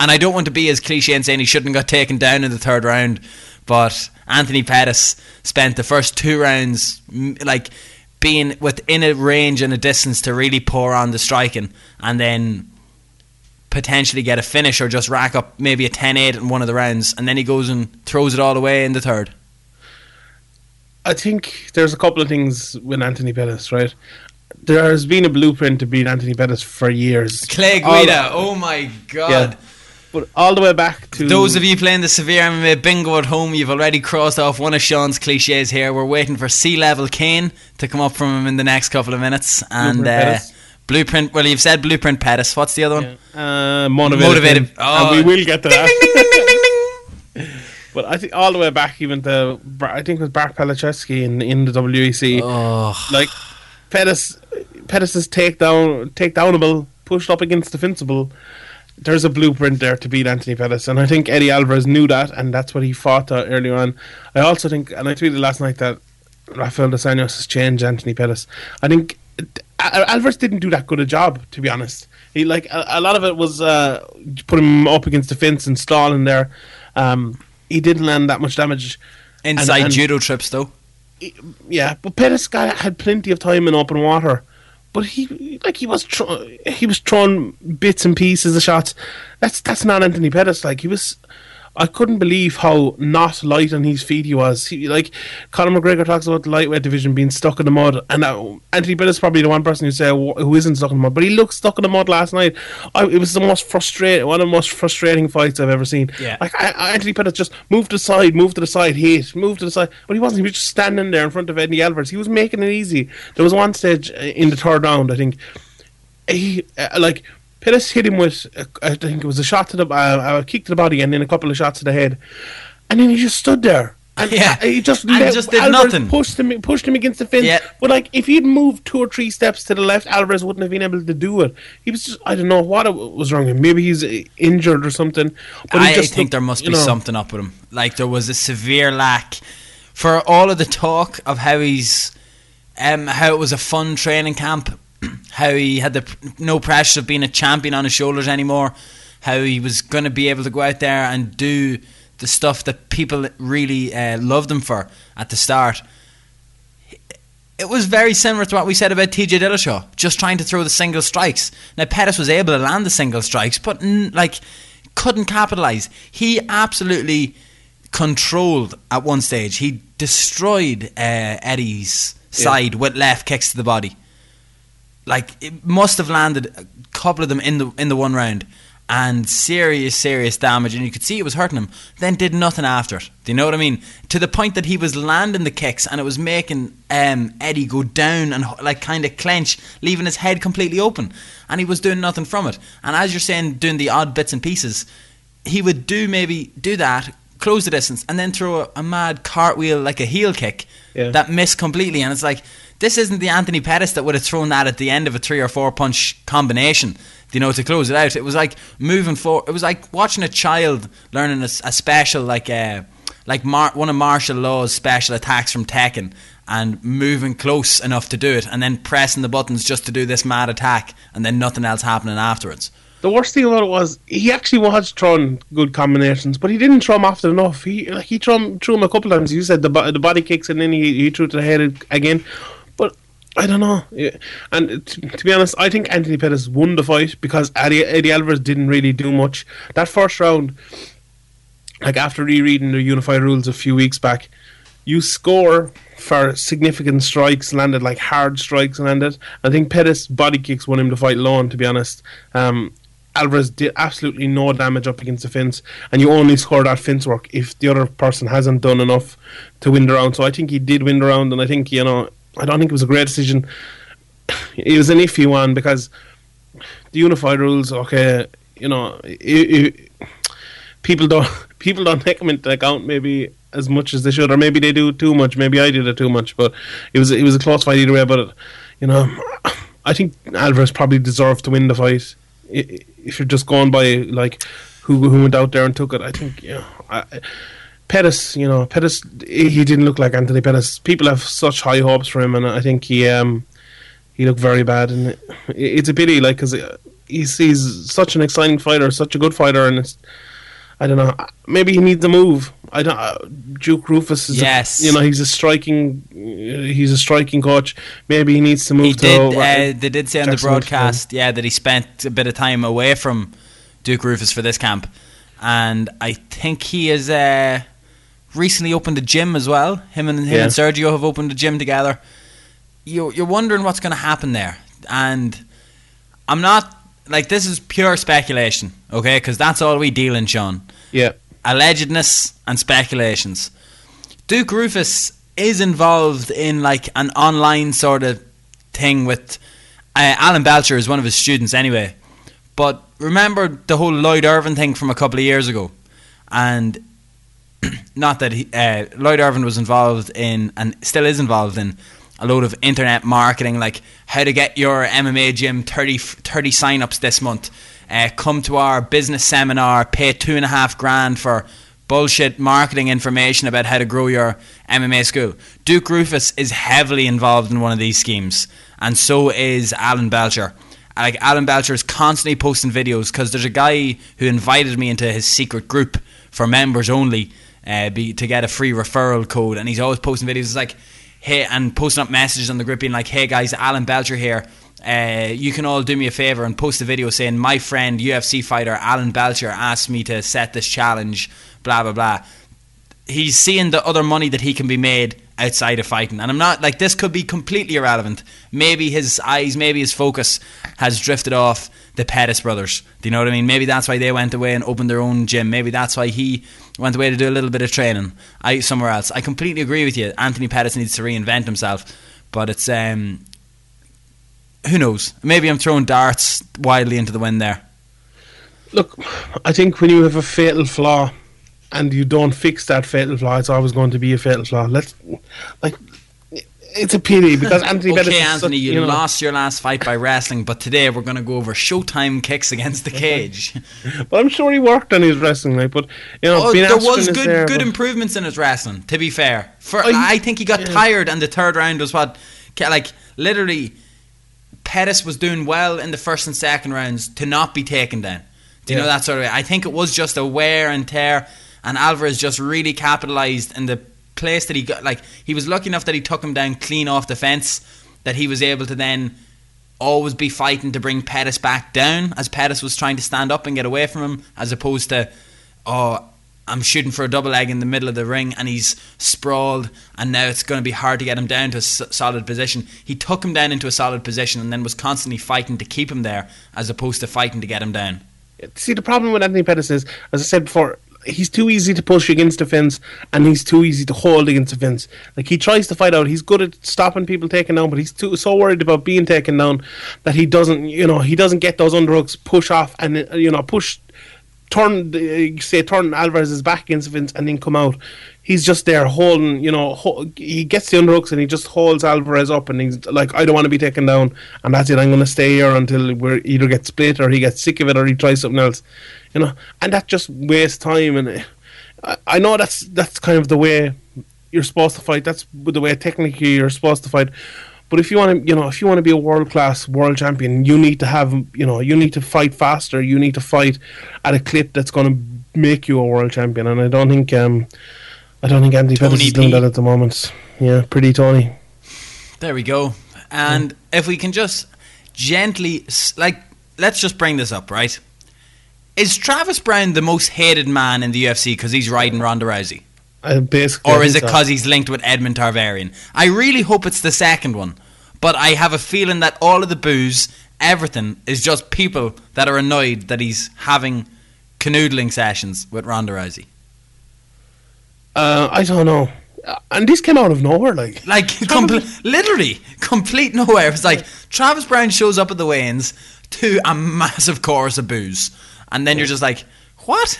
And I don't want to be as cliche and saying he shouldn't have got taken down in the third round, but Anthony Pettis spent the first two rounds like being within a range and a distance to really pour on the striking, and then potentially get a finish or just rack up maybe a 10-8 in one of the rounds, and then he goes and throws it all away in the third. I think there's a couple of things with Anthony Pettis, right? There has been a blueprint to beat Anthony Pettis for years. Clay Guida, oh my god. Yeah but all the way back to those of you playing the severe MMA bingo at home, you've already crossed off one of Sean's cliches here. We're waiting for sea level Kane to come up from him in the next couple of minutes, and uh, Blueprint well, you've said Blueprint Pettis. What's the other one? Yeah. Uh, motivated. Motivated. Oh, and we will get to that. Ding, ding, ding, but I think all the way back, even to I think it was Bart Palaszewski in in the WEC, oh. like Pettis, Pettis' takedown, takedownable, pushed up against defensible there's a blueprint there to beat Anthony Pettis, and I think Eddie Alvarez knew that, and that's what he fought uh, earlier on. I also think, and I tweeted last night that Rafael dos Anjos has changed Anthony Pettis. I think Alvarez didn't do that good a job, to be honest. He like a, a lot of it was uh, put him up against the fence and stalling there. Um, he didn't land that much damage. Inside and, and judo trips, though. He, yeah, but Pettis got, had plenty of time in open water but he like he was tr- he was throwing bits and pieces of shots. That's that's not Anthony Pettis. Like he was I couldn't believe how not light on his feet he was. He, like Conor McGregor talks about the lightweight division being stuck in the mud, and uh, Anthony Pettis is probably the one person who say who isn't stuck in the mud, but he looked stuck in the mud last night. I, it was the most frustrating, one of the most frustrating fights I've ever seen. Yeah, like I, Anthony Pettis just moved to the side, moved to the side, hit, moved to the side, but he wasn't. He was just standing there in front of Eddie Alvarez. He was making it easy. There was one stage in the third round, I think. He uh, like Pettis hit him with, uh, I think it was a shot to the, uh, a kick to the body and then a couple of shots to the head. And then he just stood there. And Yeah. he just, And let- just did Alvarez nothing. Pushed him, pushed him against the fence. Yeah. But like, if he'd moved two or three steps to the left, Alvarez wouldn't have been able to do it. He was just, I don't know what was wrong with him. Maybe he's uh, injured or something. But I, think looked, there must be know, something up with him. Like there was a severe lack for all of the talk of how he's, um, how it was a fun training camp, how he had the no pressure of being a champion on his shoulders anymore, how he was going to be able to go out there and do the stuff that people really uh, loved him for at the start. It was very similar to what we said about TJ Dillashaw, just trying to throw the single strikes. Now Pettis was able to land the single strikes, but like couldn't capitalize. He absolutely controlled at one stage. He destroyed uh, Eddie's side with left kicks to the body. Like it must have landed a couple of them in the in the one round, and serious serious damage. And you could see it was hurting him. Then did nothing after it. Do you know what I mean? To the point that he was landing the kicks, and it was making um, Eddie go down and like kind of clench, leaving his head completely open, and he was doing nothing from it. And as you're saying, doing the odd bits and pieces, he would do maybe do that, close the distance, and then throw a, a mad cartwheel like a heel kick Yeah. that missed completely. And it's like this isn't the Anthony Pettis that would have thrown that at the end of a three or four punch combination. You know, to close it out. It was like moving forward. It was like watching a child learning a special, like uh, like Mar- one of Marshall Law's special attacks from Tekken, and moving close enough to do it, and then pressing the buttons just to do this mad attack, and then nothing else happening afterwards. The worst thing about it was he actually was throwing good combinations, but he didn't throw them often enough. He like he threw him, threw him a couple times. You said the the body kicks, and then he, he threw to the head again. I don't know. Yeah. And to be honest, I think Anthony Pettis won the fight because Eddie, Eddie Alvarez didn't really do much. That first round, like after rereading the unified rules a few weeks back, you score for significant strikes landed, like hard strikes landed. I think Pettis body kicks won him the fight alone. To be honest, um, Alvarez did absolutely no damage up against the fence, and you only score that fence work if the other person hasn't done enough to win the round. So I think he did win the round, and I think you know I don't think it was a great decision. It was an iffy one because the unified rules. Okay, you know, i i people don't people don't take them into account maybe as much as they should, or maybe they do too much. Maybe I did it too much, but it was it was a close fight either way. But you know, I think Alvarez probably deserved to win the fight. If you're just going by like who who went out there and took it, I think yeah. I, Pettis, you know, Pettis, he didn't look like Anthony Pettis. People have such high hopes for him, and I think he um he looked very bad, and it, it's a pity, like, because he's he's such an exciting fighter, such a good fighter, and it's I don't know, maybe he needs a move. I don't. Uh, Duke Roufus is, a- Yes. you know, he's a striking, he's a striking coach. Maybe he needs to move He to. did. what- Uh, they did say on the broadcast, yeah, that he spent a bit of time away from Duke Roufus for this camp, and I think he is. uh, recently opened a gym as well. Him and him Yeah. and Sergio have opened a gym together. You you're wondering what's going to happen there, and I'm not like this is pure speculation, okay? Because that's all we deal in, Sean Yeah, allegedness and speculations. Duke Roufus is involved in like an online sort of thing with uh, Alan Belcher is one of his students anyway. But remember the whole Lloyd Irvin thing from a couple of years ago, and not that he, uh, Lloyd Irvin was involved in and still is involved in a load of internet marketing, like how to get your MMA gym 30, 30 sign-ups this month. Uh, come to our business seminar, pay two and a half grand for bullshit marketing information about how to grow your MMA school. Duke Roufus is heavily involved in one of these schemes, and so is Alan Belcher. Like Alan Belcher is constantly posting videos because there's a guy who invited me into his secret group for members only uh, be, to get a free referral code, and he's always posting videos. It's like, hey, and posting up messages on the group being like, hey guys, Alan Belcher here. Uh, you can all do me a favor and post a video saying my friend UFC fighter Alan Belcher asked me to set this challenge. Blah blah blah. He's seeing the other money that he can be made outside of fighting, and I'm not like this could be completely irrelevant. Maybe his eyes, maybe his focus has drifted off the Pettis brothers. Do you know what I mean? Maybe that's why they went away and opened their own gym. Maybe that's why he went away to do a little bit of training. Somewhere else. I completely agree with you. Anthony Pettis needs to reinvent himself, but it's um, who knows? Maybe I'm throwing darts wildly into the wind there. look, I think when you have a fatal flaw and you don't fix that fatal flaw, it's always going to be a fatal flaw. Let's like. It's a pity because Anthony Pettis. Okay, is Anthony, such- you, know, lost your last fight by wrestling, but today we're going to go over Showtime kicks against the cage. But I'm sure he worked on his wrestling, like. But you know, Oh, there was good there, good improvements in his wrestling. To be fair, for I- I, think he got tired, and the third round was what, like literally, Pettis was doing well in the first and second rounds to not be taken down. Do you Yeah. know that sort of way? I think it was just a wear and tear, and Alvarez just really capitalized in the place that he got. Like he was lucky enough that he took him down clean off the fence, that he was able to then always be fighting to bring Pettis back down as Pettis was trying to stand up and get away from him, as opposed to, oh, I'm shooting for a double leg in the middle of the ring and he's sprawled and now it's going to be hard to get him down to a solid position. He took him down into a solid position and then was constantly fighting to keep him there as opposed to fighting to get him down. See, the problem with Anthony Pettis is, as I said before, he's too easy to push against the fence, and he's too easy to hold against the fence. Like he tries to fight out, he's good at stopping people taken down, but he's too so worried about being taken down that he doesn't, you know, he doesn't get those underhooks, push off, and uh, you know, push, turn, uh, say, turn Alvarez's back against the fence, and then come out. He's just there holding, you know, ho- he gets the underhooks and he just holds Alvarez up, and he's like, I don't want to be taken down, and that's it. I'm going to stay here until we either get split or he gets sick of it or he tries something else, you know, and that just wastes time. And uh, I, I know that's that's kind of the way you're supposed to fight. That's the way technically you're supposed to fight. But if you want to, you know, if you want to be a world class world champion, you need to have, you know, you need to fight faster. You need to fight at a clip that's going to make you a world champion. And I don't think, um, I don't think Tony Pettis is doing that at the moment. Yeah, pretty Tony. There we go. And if we can just gently, like, let's just bring this up, right? Is Travis Browne the most hated man in the UFC because he's riding Ronda Rousey? I basically, Or is it because he's linked with Edmond Tarverdyan? I really hope it's the second one. But I have a feeling that all of the booze, everything, is just people that are annoyed that he's having canoodling sessions with Ronda Rousey. Uh, I don't know. And this came out of nowhere, like. Like, compl- literally, complete nowhere. It's like Travis Browne shows up at the weigh-ins to a massive chorus of booze. And then you're just like, what?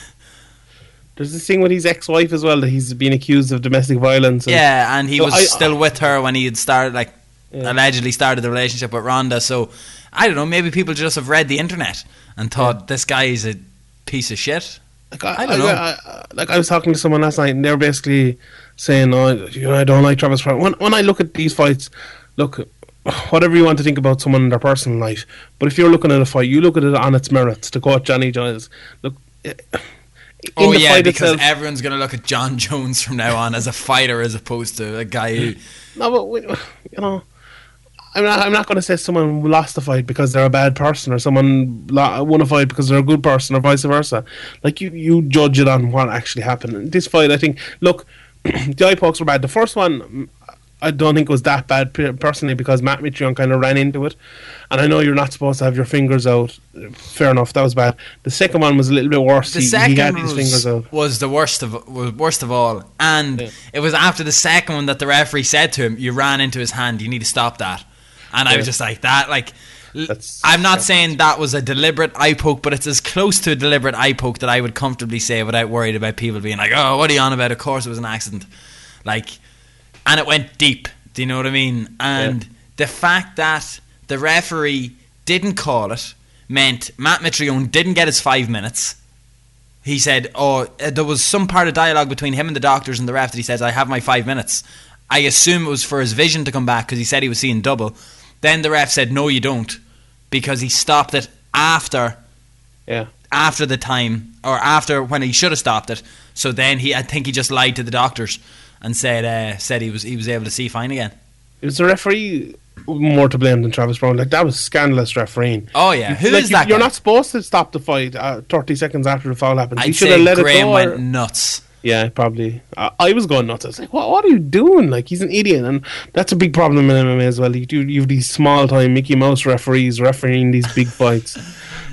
There's this thing with his ex-wife as well that he's been accused of domestic violence. and- Yeah, and he So was I- still with her when he had started, like, Yeah. allegedly started the relationship with Ronda. So, I don't know, maybe people just have read the internet and thought this guy is a piece of shit. Like I, I don't I- know. I- like I was talking to someone last night, and they were basically saying, "Oh, you know, I don't like Travis Browne." When when I look at these fights, look, whatever you want to think about someone in their personal life, but if you're looking at a fight, you look at it on its merits. To quote Johnny Giles, look. eh, Oh, yeah, because itself- everyone's going to look at Jon Jones from now on as a fighter as opposed to a guy who. No, but we, you know, I'm not. I'm not going to say someone lost a fight because they're a bad person, or someone won a fight because they're a good person, or vice versa. Like you, you judge it on what actually happened. In this fight, I think. Look, the eye pokes were bad. The first one, mm, I don't think was that bad personally because Matt Mitrione kind of ran into it, and I know you're not supposed to have your fingers out. Fair enough, that was bad. The second one was a little bit worse. The he, second he had one his was, fingers out. was the worst of was worst of all, and it was after the second one that the referee said to him, "You ran into his hand. You need to stop that." And I was just like that. Like, That's- I'm not saying that was a deliberate eye poke, but it's as close to a deliberate eye poke that I would comfortably say without worried about people being like, "Oh, what are you on about?" Of course, it was an accident. Like, and it went deep. Do you know what I mean? And the fact that the referee didn't call it meant Matt Mitrione didn't get his five minutes. He said, "Oh, uh, there was some part of dialogue between him and the doctors and the ref that he says I have my five minutes." I assume it was for his vision to come back because he said he was seeing double. Then the ref said, "No, you don't," because he stopped it after Yeah. after the time or after when he should have stopped it. So then he, I think he just lied to the doctors and said uh, said he was he was able to see fine again. It was the referee more to blame than Travis Browne. Like that was scandalous refereeing. Oh yeah, who is like, you- that? You're guy? not supposed to stop the fight uh, 30 seconds after the foul happens. I'd should have let Graham it go. went or- nuts. Yeah, probably. I, I was going nuts. I was like, what, what are you doing? Like, he's an idiot. And that's a big problem in MMA as well. You, do, you have these small time Mickey Mouse referees refereeing these big fights.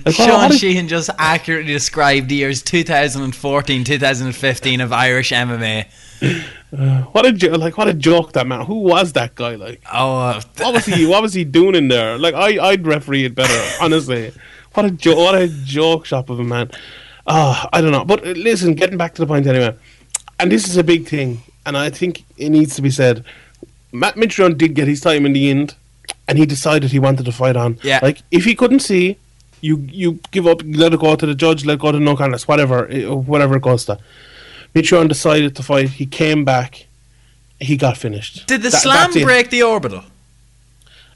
Like, what- Sean Sheehan just accurately described the years 2014, 2015 of Irish MMA. what a jo- like what a joke that man. Who was that guy? Like, Oh, uh, what was he? What was he doing in there? Like, I I'd referee it better. honestly, what a jo- what a joke shop of a man. Oh, I don't know. But uh, listen, getting back to the point anyway, and this is a big thing, and I think it needs to be said. Matt Mitrione did get his time in the end, and he decided he wanted to fight on. Yeah. Like, if he couldn't see, you you give up, let it go to the judge, let it go to no contest, whatever, eh, whatever it goes to. Mitrione decided to fight. He came back. He got finished. Did the That- slam break the orbital?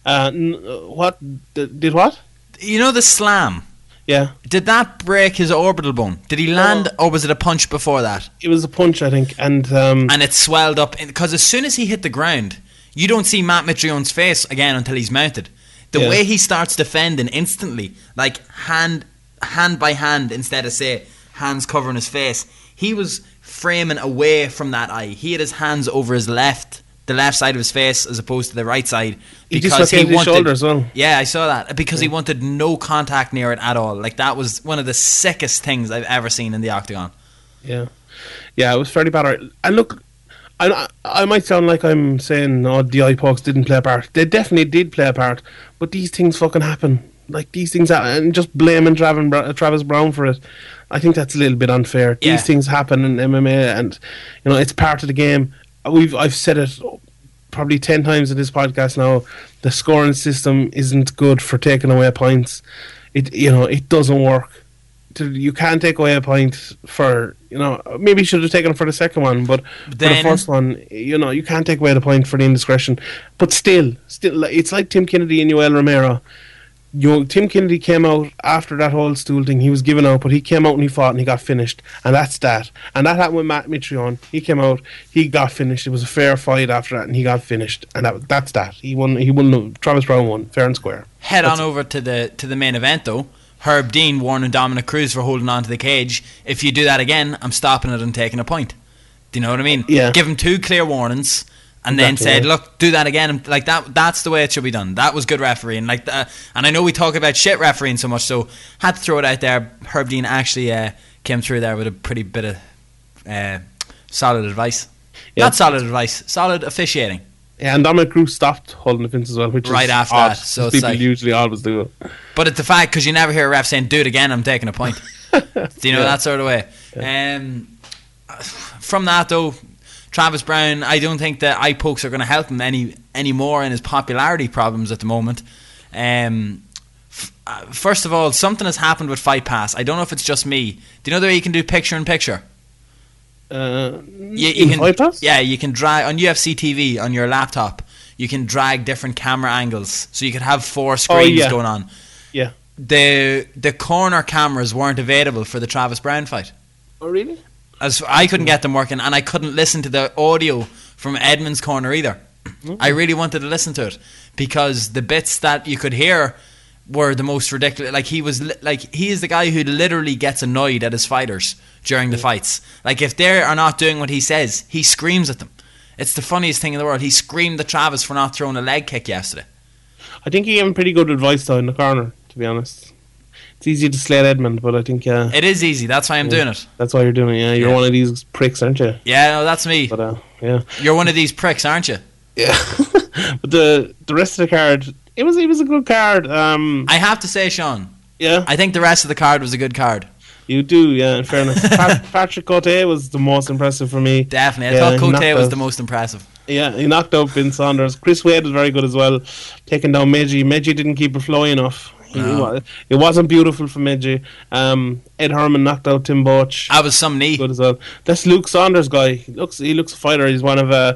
Uh, n- uh, what? D- did what? You know the slam. Yeah. Did that break his orbital bone? Did he land, or was it a punch before that? It was a punch, I think. And, um, And it swelled up because as soon as he hit the ground, you don't see Matt Mitrione's face again until he's mounted. The Yeah. way he starts defending instantly, like hand hand by hand, instead of say hands covering his face, he was framing away from that eye. He had his hands over his left, the left side of his face, as opposed to the right side, He because he, his wanted. shoulder as well. Yeah, I saw that because he wanted no contact near it at all. Like that was one of the sickest things I've ever seen in the octagon. Yeah, yeah, it was fairly bad. And look, I I might sound like I'm saying oh the eye pokes didn't play a part. They definitely did play a part, but these things fucking happen. Like these things happen, and just blaming Travis, Travis Browne for it, I think that's a little bit unfair. Yeah. These things happen in MMA, and you know it's part of the game. We've I've said it probably ten times in this podcast now. The scoring system isn't good for taking away points. It you know it doesn't work you can't take away a point for you know maybe you should have taken it for the second one, but for the first one, you know you can't take away the point for the indiscretion. But still, still, it's like Tim Kennedy and Yoel Romero. You know, Tim Kennedy came out after that whole stool thing. He was given out, but he came out and he fought and he got finished, and that's that. And that happened with Matt Mitrione. He came out, he got finished. It was a fair fight after that, and he got finished, and that, that's that. He won. He won. Travis Browne won fair and square. Head That's- on over to the to the main event though. Herb Dean warning Dominick Cruz for holding on to the cage. If you do that again, I'm stopping it and taking a point. Do you know what I mean? Yeah. Give him two clear warnings, and then Exactly, said, yeah. "Look, do that again." And Like that. That's the way it should be done. That was good refereeing. Like, the, and I know we talk about shit refereeing so much, so had to throw it out there. Herb Dean actually uh, came through there with a pretty bit of uh, solid advice. Yeah. Not solid advice, solid officiating. Yeah, and Dominick Cruz stopped holding the fence as well, which is Right after odd, that, so people like- usually always do it. But it's the fact because you never hear a ref saying "do it again." I'm taking a point. Do you know Yeah. that sort of way? Um, from that though, Travis Browne, I don't think that eye pokes are going to help him any any more in his popularity problems at the moment. Um, f- uh, first of all, something has happened with Fight Pass. I don't know if it's just me. Do you know that you can do picture in picture? Uh, You, in can, Fight Pass? Yeah, you can drag on UFC TV on your laptop. You can drag different camera angles, so you could have four screens Oh, yeah. going on. Yeah. The the corner cameras weren't available for the Travis Browne fight. Oh, really? As I couldn't get them working, and I couldn't listen to the audio from Edmond's corner either. I really wanted to listen to it because the bits that you could hear were the most ridiculous. Like he was, li- like he is the guy who literally gets annoyed at his fighters during the fights. Like if they are not doing what he says, he screams at them. It's the funniest thing in the world. He screamed at Travis for not throwing a leg kick yesterday. I think he gave him pretty good advice though in the corner. To be honest, it's easy to slate Edmond, but I think uh, It is easy. That's why I'm doing it. that's why you're doing it. Yeah, you're Yeah. one of these pricks, aren't you? Yeah, no, that's me. But uh, yeah, You're one of these pricks, aren't you? yeah. but the the rest of the card, it was it was a good card. Um, I have to say, Sean, yeah, I think the rest of the card was a good card. you do. Yeah, in fairness, Pat, Patrick Cote was the most impressive for me. Definitely. I Yeah, thought Cote was out- the most impressive. Yeah, he knocked out Ben Saunders. Chris Wade was very good as well, taking down Mehdi. Mehdi didn't keep it flowing enough. He No. wa- It wasn't beautiful for Mehdi. Um, Ed Herman knocked out Tim Boetsch. I was some knee. Good as well. That's Luke Saunders guy. He looks he looks a fighter. He's one of uh,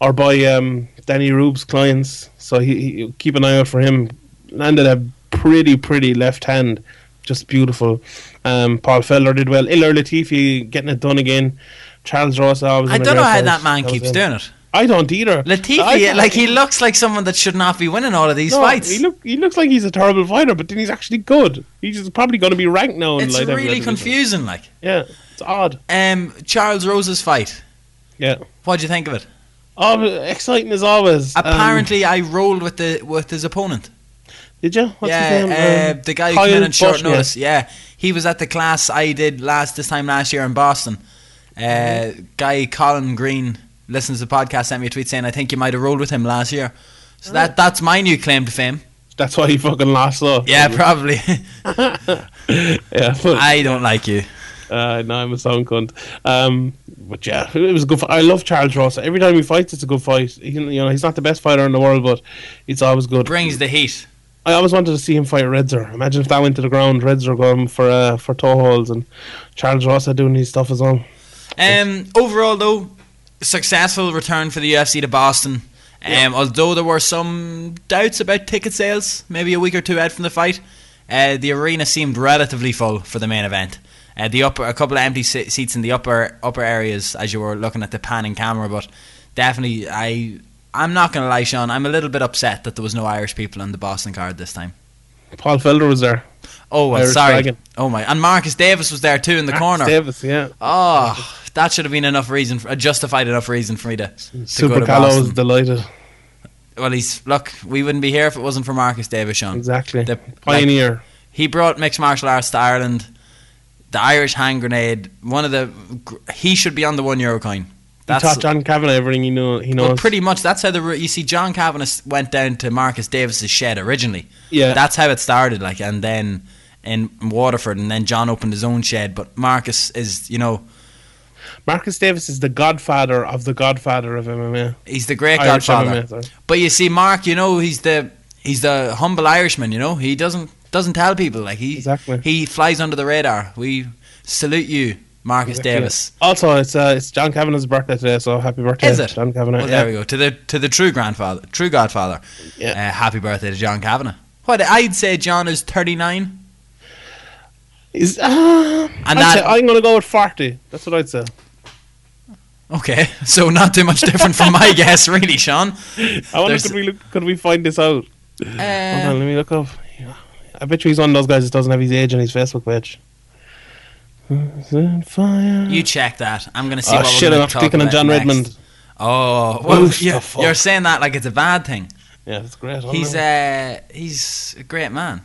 our boy um, Danny Rube's clients. So he, he keep an eye out for him. Landed a pretty pretty left hand, just beautiful. Um, Paul Felder did well. Ilir Latifi getting it done again. Charles Rosa. was I don't know how that man was keeps doing it. I don't either. Latifi, like he looks like someone that should not be winning all of these No, fights. He look he looks like he's a terrible fighter, but then he's actually good. He's just probably going to be ranked now. In it's really confusing. Like, Yeah, it's odd. um, Charles Rose's fight. Yeah. What'd you think of it? Oh, exciting as always. Um, Apparently, I rolled with the with his opponent. did you? What's yeah, his name? uh, the guy who Kyle came in on short Bushmere. notice. Yeah, he was at the class I did last this time last year in Boston. Uh, guy Colin Green listens to the podcast. Sent me a tweet saying I think you might have rolled with him last year. So that that's my new claim to fame. That's why he fucking lost though. Yeah, probably. yeah. But I don't like you. Uh, no, I'm a sound cunt. Um, but yeah, it was a good. Fight. I love Charles Ross. Every time he fights, it's a good fight. He, you know, he's not the best fighter in the world, but it's always good. Brings the heat. I always wanted to see him fight Redzer. Imagine if that went to the ground, Redzer going for uh, for toe holds, and Charles Ross doing his stuff as well. Um, overall, though, successful return for the UFC to Boston. Um, Although there were some doubts about ticket sales, maybe a week or two out from the fight, uh, the arena seemed relatively full for the main event. Uh, the upper, a couple of empty se- seats in the upper upper areas as you were looking at the panning camera, but definitely, I I'm not gonna lie, Sean, I'm a little bit upset that there was no Irish people on the Boston card this time. Paul Felder was there. Oh, well, sorry. Dragon. Oh my, and Marcus Davis was there too in the Marcus corner. Davis, yeah. Oh, that should have been enough reason, for, a justified enough reason for me to, to Super to Callow was delighted. Well, he's look. We wouldn't be here if it wasn't for Marcus Davis, Sean. Exactly. The- Pioneer. He brought mixed martial arts to Ireland. The Irish hand grenade. One of the. He should be on the one euro coin. He taught John Kavanagh everything he knew. He well, knows. pretty much. That's how the you see John Kavanagh went down to Marcus Davis's shed originally. Yeah. that's how it started. Like, and then in Waterford, and then John opened his own shed. But Marcus is, you know, Marcus Davis is the godfather of the godfather of MMA. he's the great Irish godfather. MMA. But you see, Mark, you know, he's the he's the humble Irishman. You know, he doesn't doesn't tell people like he Exactly. he flies under the radar. We salute you, Marcus Exactly. Davis. Also, it's uh, it's John Kavanagh's birthday today, so happy birthday, Is it? John Kavanagh? Well, yeah. there we go to the to the true grandfather, true godfather. Yeah. Uh, happy birthday to John Kavanagh. What I'd say, John is thirty nine. Is, uh, And that- say I'm going to go with 40. That's what I'd say. Okay, so not too much different from my guess, really, Sean. I wonder, There's- could we, look, could we find this out? Hold on, Uh, let me look up. I bet you he's one of those guys that doesn't have his age on his Facebook page. You check that. I'm going to see oh what shit, we're I'm going to talk about John next. Redmond. Oh, well, Oof, you're, you're saying that like it's a bad thing. Yeah, that's great. He's uh, he's a great man.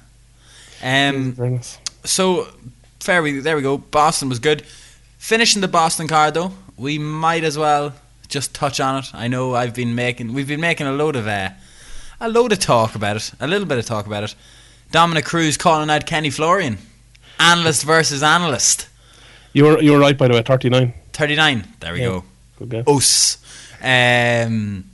Um, so fair we there we go. Boston was good. Finishing the Boston card though, we might as well just touch on it. I know I've been making we've been making a load of uh, a load of talk about it, a little bit of talk about it. Dominick Cruz calling out Kenny Florian, analyst versus analyst. You were, you were right, by the way, 39. Thirty nine. There we Yeah. go. Good guess. Us. Um,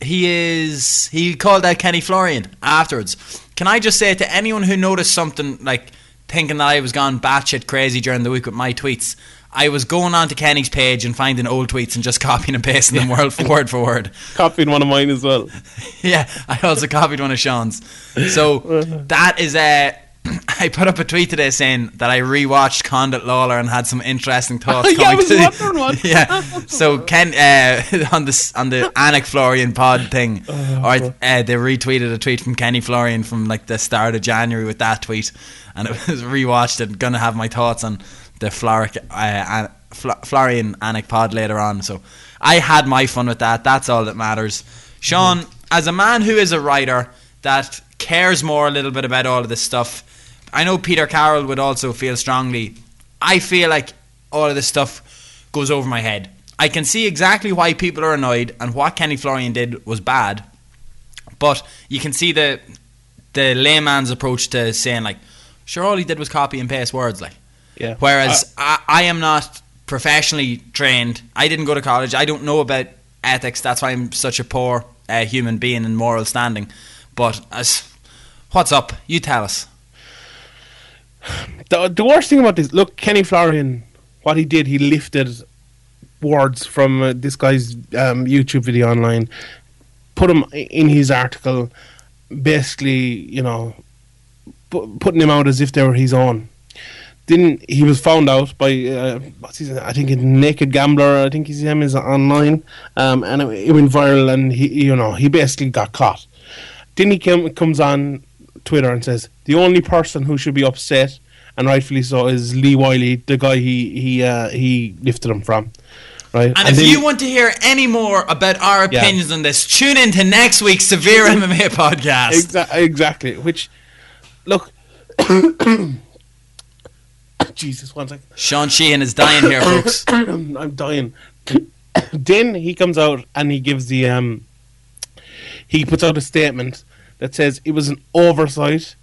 he is. He called out Kenny Florian afterwards. Can I just say to anyone who noticed something like thinking that I was gone batshit crazy during the week with my tweets? I was going on to Kenny's page and finding old tweets and just copying and pasting them word for word for word. Copied one of mine as well. Yeah, I also copied one of Sean's. So that is uh, I put up a tweet today saying that I rewatched Condit Lawler and had some interesting thoughts. Yeah, I coming was to the- wondering what- yeah. So Ken uh, on this on the Anik Florian pod thing, or uh, they retweeted a tweet from Kenny Florian from like the start of January with that tweet, and it was rewatched it. Gonna have my thoughts on the Floric, uh, An- Fl- Florian Anik pod later on. So I had my fun with that. That's all that matters. Sean, as a man who is a writer that cares more a little bit about all of this stuff, I know Peter Carroll would also feel strongly. I feel like all of this stuff goes over my head. I can see exactly why people are annoyed and what Kenny Florian did was bad, but you can see the the layman's approach to saying like, sure, all he did was copy and paste words, like. Yeah. Whereas I, I am not professionally trained. I didn't go to college. I don't know about ethics. That's why I'm such a poor uh, human being in moral standing. But as what's up? You tell us. The, the worst thing about this, look, Kenny Florian, what he did, he lifted words from uh, this guy's um, YouTube video online, put them in his article, basically, you know, pu- putting him out as if they were his own. Then he was found out by uh, what's his I think Naked Gambler. I think his name is online, um, and it, it went viral. And he, you know, he basically got caught. Then he comes on Twitter and says the only person who should be upset, and rightfully so, is Lee Wiley, the guy he he uh, he lifted him from. Right. And, if then- you want to hear any more about our Yeah. opinions on this, tune in to next week's Severe MMA podcast. Exa- exactly. Which, look, Jesus, one second. Sean Sheehan is dying here, folks. I'm dying. then he comes out and he gives the um. He puts out a statement that says it was an oversight,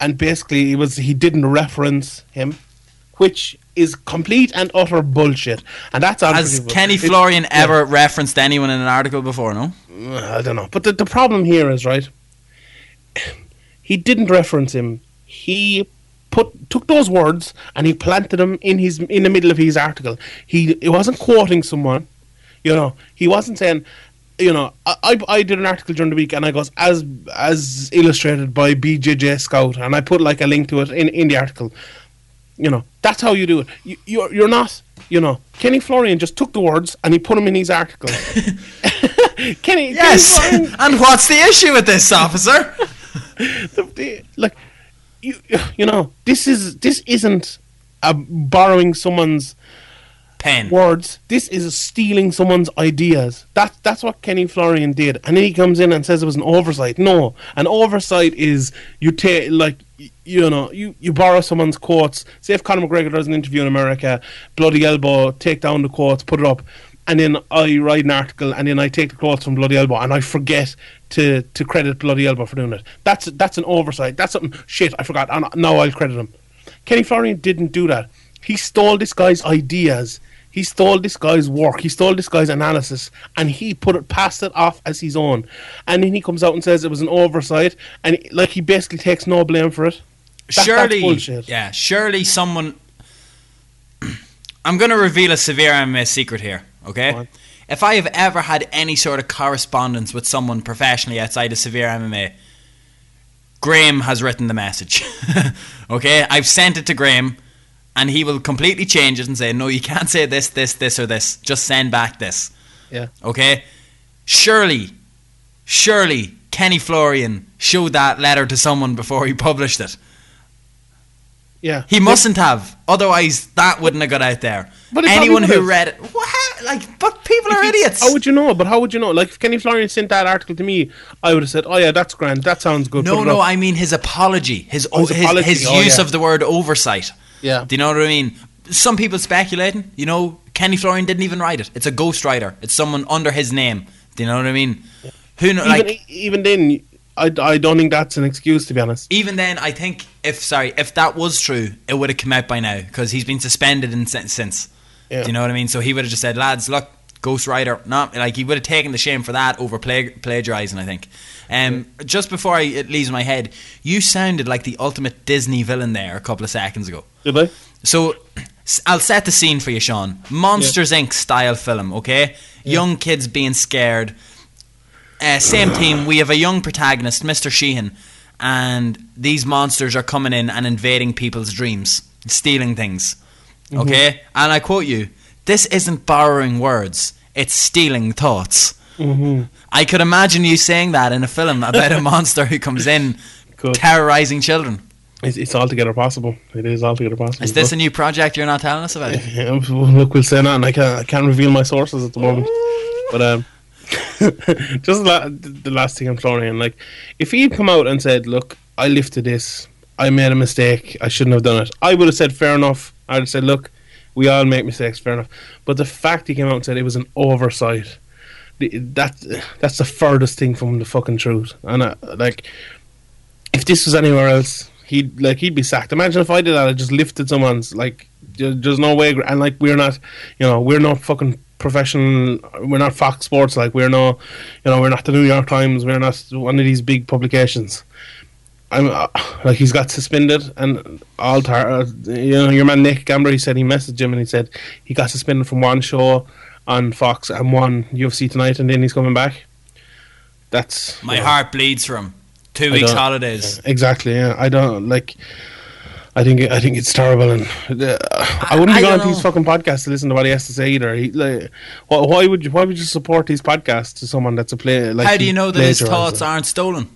and basically it was he didn't reference him, which is complete and utter bullshit, and that's Has. Kenny Florian yeah. ever referenced anyone in an article before? No. Uh, I don't know. But the, the problem here is right. He didn't reference him. He put took those words and he planted them in his in the middle of his article. He he wasn't quoting someone. You know, he wasn't saying. You know, I, I did an article during the week and I goes as as illustrated by BJJ Scout and I put like a link to it in, in the article. You know, that's how you do it. You, you're you're not. You know, Kenny Florian just took the words and he put them in his article. Kenny, Yes. Kenny and what's the issue with this, officer? the, the, like you you know this is this isn't a borrowing someone's Pen. words this is stealing someone's ideas that that's what Kenny Florian did and then he comes in and says it was an oversight no an oversight is you take like you know you you borrow someone's quotes say if Conor McGregor does an interview in America bloody elbow take down the quotes put it up and then I write an article and then I take the quotes from Bloody Elbow and I forget to, to credit Bloody Elbow for doing it. That's that's an oversight. That's something shit I forgot. And now I'll credit him. Kenny Florian didn't do that. He stole this guy's ideas. He stole this guy's work. He stole this guy's analysis, and he put it, passed it off as his own. And then he comes out and says it was an oversight, and like he basically takes no blame for it. That- that's surely, bullshit. yeah, surely someone. I'm going to reveal a severe MMA secret here, okay? If I have ever had any sort of correspondence with someone professionally outside of severe MMA, Graham has written the message. okay? I've sent it to Graham, and he will completely change it and say, no, you can't say this, this, this, or this. Just send back this. Yeah. Okay? Surely, surely Kenny Florian showed that letter to someone before he published it. Yeah. He mustn't have. Otherwise, that wouldn't have got out there. But Anyone who read it, what? Like, but people are you- idiots. How would you know? But how would you know? Like if Kenny Florian sent that article to me, I would have said, "Oh yeah, that's grand. That sounds good." no, no. up." I mean his apology, his Oh, his his, apology. his Oh, use yeah. of the word oversight. Yeah. Do you know what I mean? Some people speculating. You know, Kenny Florian didn't even write it. It's a ghostwriter. It's someone under his name. Do you know what I mean? Who know? even, Like even then, I, I don't think that's an excuse to be honest. even then, I think if sorry, if that was true, it would have come out by now because he's been suspended in since. since. Yeah. Do you know what I mean? So he would have just said, "Lads, look, ghostwriter." Not like he would have taken the shame for that over pla- plagiarizing. I think. Um, Just before I, it leaves my head, you sounded like the ultimate Disney villain there a couple of seconds ago. Did I? So I'll set the scene for you, Sean. Monsters Inc. style film, okay? Young kids being scared. Uh, same team. We have a young protagonist, Mr. Sheehan, and these monsters are coming in and invading people's dreams, stealing things. Okay? And I quote you this isn't borrowing words, it's stealing thoughts. I could imagine you saying that in a film about a monster who comes in terrorizing children. It's, it's altogether possible. It is altogether possible. Is this a new project you're not telling us about? Yeah, look, we'll say that, and I can't, I can't reveal my sources at the moment. But um, just la- the last thing I'm throwing in, like, if he'd come out and said, "Look, I lifted this. I made a mistake. I shouldn't have done it," I would have said, "Fair enough." I'd have said, "Look, we all make mistakes. Fair enough." But the fact he came out and said it was an oversight, that that's the furthest thing from the fucking truth. And uh, like, if this was anywhere else, he'd like he'd be sacked. Imagine if I did that. I just lifted someone's like. There's no way, and like we're not, you know, we're not fucking professional. We're not Fox Sports. Like we're no, you know, we're not the New York Times. We're not one of these big publications. I'm uh, like he's got suspended, and all tar- uh, you know your man Nick Gambler He said he messaged him and he said he got suspended from one show on Fox and one UFC tonight, and then he's coming back. That's My yeah. heart bleeds for him. Two I weeks don't- holidays. Exactly. Yeah, I don't like. I think I think it's terrible, and uh, I wouldn't I be going to these fucking podcasts to listen to what he has to say either. He, like, why, why would you why would you support these podcasts to someone that's a play? Like How do you know that his thoughts aren't stolen?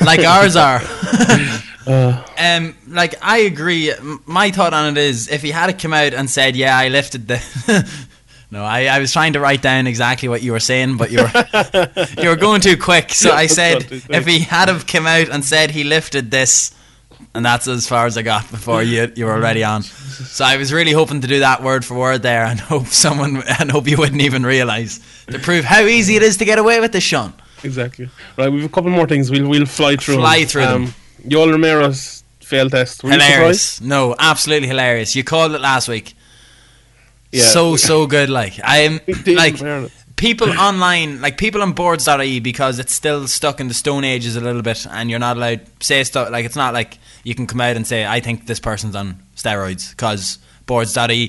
Like ours are. Uh, um, like I agree. My thought on it is, if he had come out and said, "Yeah, I lifted the," no, I, I was trying to write down exactly what you were saying, but you were you were going too quick. So I said, gone too quick. if he had have come out and said he lifted this, and that's as far as I got before you you were already on. So I was really hoping to do that word for word there, and hope someone and hope you wouldn't even realise to prove how easy it is to get away with this, Sean. Exactly. Right, we've a couple more things. We'll we'll fly through. Fly them. through them. Um, Yoel Romero's failed test. Were hilarious. No, absolutely hilarious. You called it last week. Yeah. So so good. Like I'm like people online, like people on boards.ie because it's still stuck in the stone ages a little bit, and you're not allowed say stuff like it's not like you can come out and say I think this person's on steroids because boards.ie.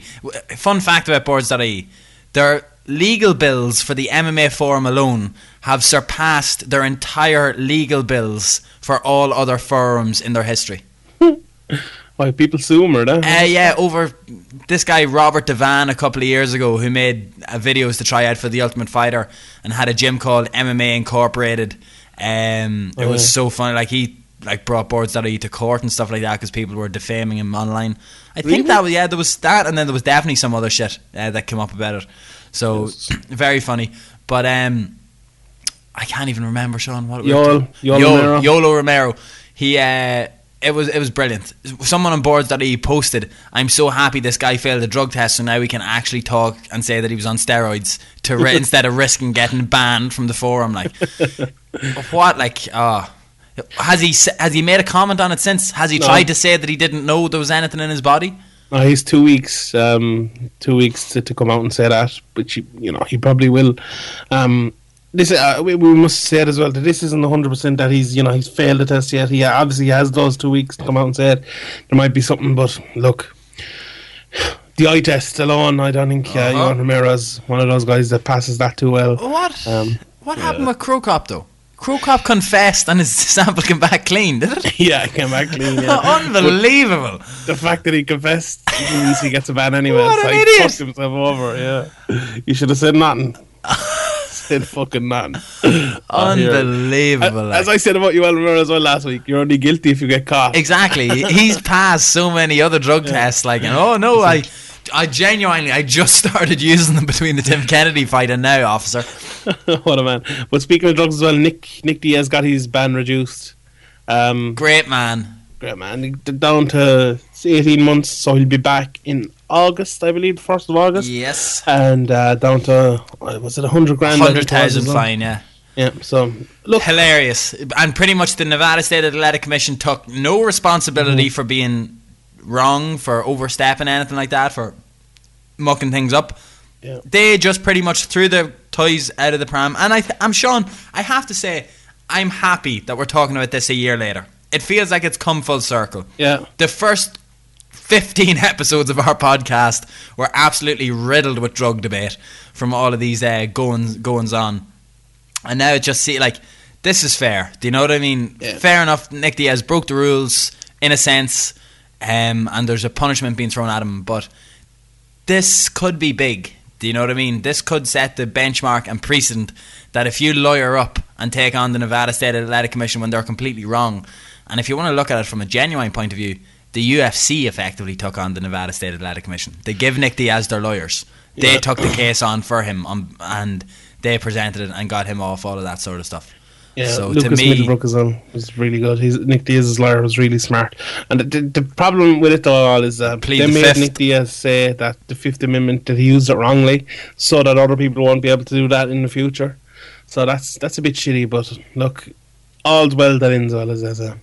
Fun fact about boards.ie: their legal bills for the MMA forum alone have surpassed their entire legal bills for all other firms in their history. Why people sue him or that? Uh, yeah, over this guy Robert Devan a couple of years ago who made uh, videos to try out for the Ultimate Fighter and had a gym called MMA Incorporated. Um, it Oh, was yeah. so funny. Like he like brought boards.ie to court and stuff like that because people were defaming him online. I think that was yeah, there was that, and then there was definitely some other shit uh, that came up about it. So very funny, but um, I can't even remember Sean what were Yoel- talking- Yoel Yoel- Romero. Yolo Romero. He uh, it was it was brilliant. Someone on boards that he posted, "I'm so happy this guy failed the drug test, so now we can actually talk and say that he was on steroids to ri- instead of risking getting banned from the forum." Like, what? Like, uh has he has he made a comment on it since? Has he No. tried to say that he didn't know there was anything in his body? No, he's two weeks, um, two weeks to, to come out and say that, but you, you know he probably will. Um, this uh, we, we must say it as well that this isn't hundred percent that he's you know he's failed the test yet. He obviously has those two weeks to come out and say it. There might be something, but look, the eye test alone, I don't think uh, Uh-huh. Johan Ramirez one of those guys that passes that too well. What? Um, what happened with Cro Cop though? Cro Cop confessed and his sample came back clean, did it? yeah, I came back clean. Yeah. Unbelievable. the fact that he confessed means he gets a ban anyway. What so an he idiot. fucked himself over. Yeah, you should have said nothing. Said fucking nothing. Oh. Unbelievable. As. I said about you, Ramirez as well last week, you're only guilty if you get caught. Exactly. He's passed so many other drug tests. Like, and, oh no, I, I genuinely, I just started using them between the Tim Kennedy fight and now, officer. what a man! But speaking of drugs as well, Nick Nick Diaz got his ban reduced. Um, Great man. great man, down to 18 months, so he'll be back in August, I believe, the first of August. Yes. And uh, down to uh, was it a 100 grand? Hundred thousand fine. Yeah. Yeah. So look, Hilarious. And pretty much the Nevada State Athletic Commission took no responsibility Mm-hmm. for being wrong, for overstepping anything like that, for mucking things up. Yeah. They just pretty much threw the toys out of the pram. And I th- I'm Sean. I have to say, I'm happy that we're talking about this a year later. It feels like it's come full circle. yeah. The first 15 episodes of our podcast were absolutely riddled with drug debate from all of these uh, goings goings on, and now it just see like this is fair. Do you know what I mean? Yeah. Fair enough. Nick Diaz broke the rules in a sense, um, and there's a punishment being thrown at him, but this could be big. Do you know what I mean? This could set the benchmark and precedent that if you lawyer up and take on the Nevada State Athletic Commission when they're completely wrong, and if you want to look at it from a genuine point of view, the UFC effectively took on the Nevada State Athletic Commission. They give Nick Diaz their lawyers. They Yeah. took the case on for him, um, and they presented it and got him off all of that sort of stuff. Yeah, so Lucas to me, Middlebrook as well was really good. He's, Nick Diaz's lawyer was really smart. And the, the, the problem with it all is Plead they the made fifth. Nick Diaz say that the Fifth Amendment that he used it wrongly, so that other people won't be able to do that in the future. So that's that's a bit shitty. But look, all's well that ends well, as they say.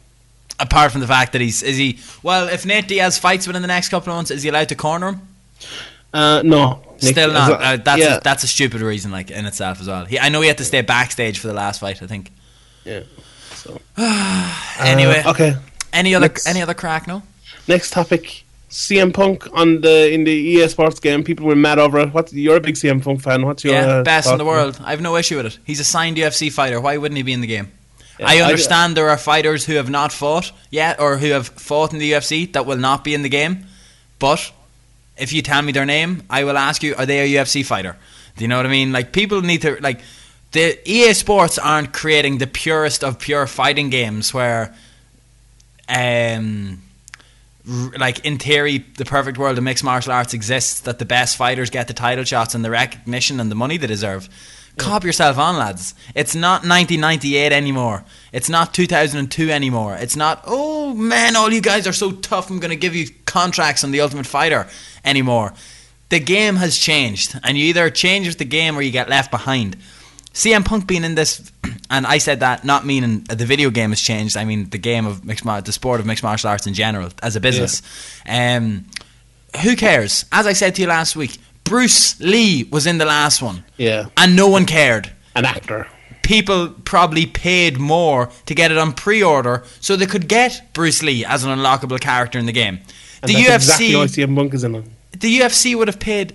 Apart from the fact that he's is he well, if Nate Diaz fights within the next couple of months, is he allowed to corner him? Uh, no, Still not. Uh, that's yeah, a, that's a stupid reason, like in itself as well. He, I know he had to stay backstage for the last fight. I think. yeah. So Anyway, uh, okay. any other next- any other crack? No. Next topic. CM Punk on the in the EA Sports game. People were mad over it. What you're a big CM Punk fan? What's your Yeah, uh, best in the world. I have no issue with it. He's a signed UFC fighter. Why wouldn't he be in the game? Yeah, I I- understand there are fighters who have not fought yet or who have fought in the UFC that will not be in the game. But if you tell me their name, I will ask you, are they a UFC fighter? Do you know what I mean? Like people need to like the EA Sports aren't creating the purest of pure fighting games where um like in theory the perfect world of mixed martial arts exists that the best fighters get the title shots and the recognition and the money they deserve cop yourself on lads it's not 1998 anymore it's not 2002 anymore it's not oh man all you guys are so tough i'm going to give you contracts on the ultimate fighter anymore the game has changed and you either change with the game or you get left behind CM Punk being in this and I said that not meaning the video game has changed. I mean the game of mixed mar- the sport of mixed martial arts in general as a business. Um, who cares? As I said to you last week, Bruce Lee was in the last one, Yeah. and no one cared. An actor. People probably paid more to get it on pre-order so they could get Bruce Lee as an unlockable character in the game. And the UFC, exactly why CM Punk is in it. the UFC would have paid.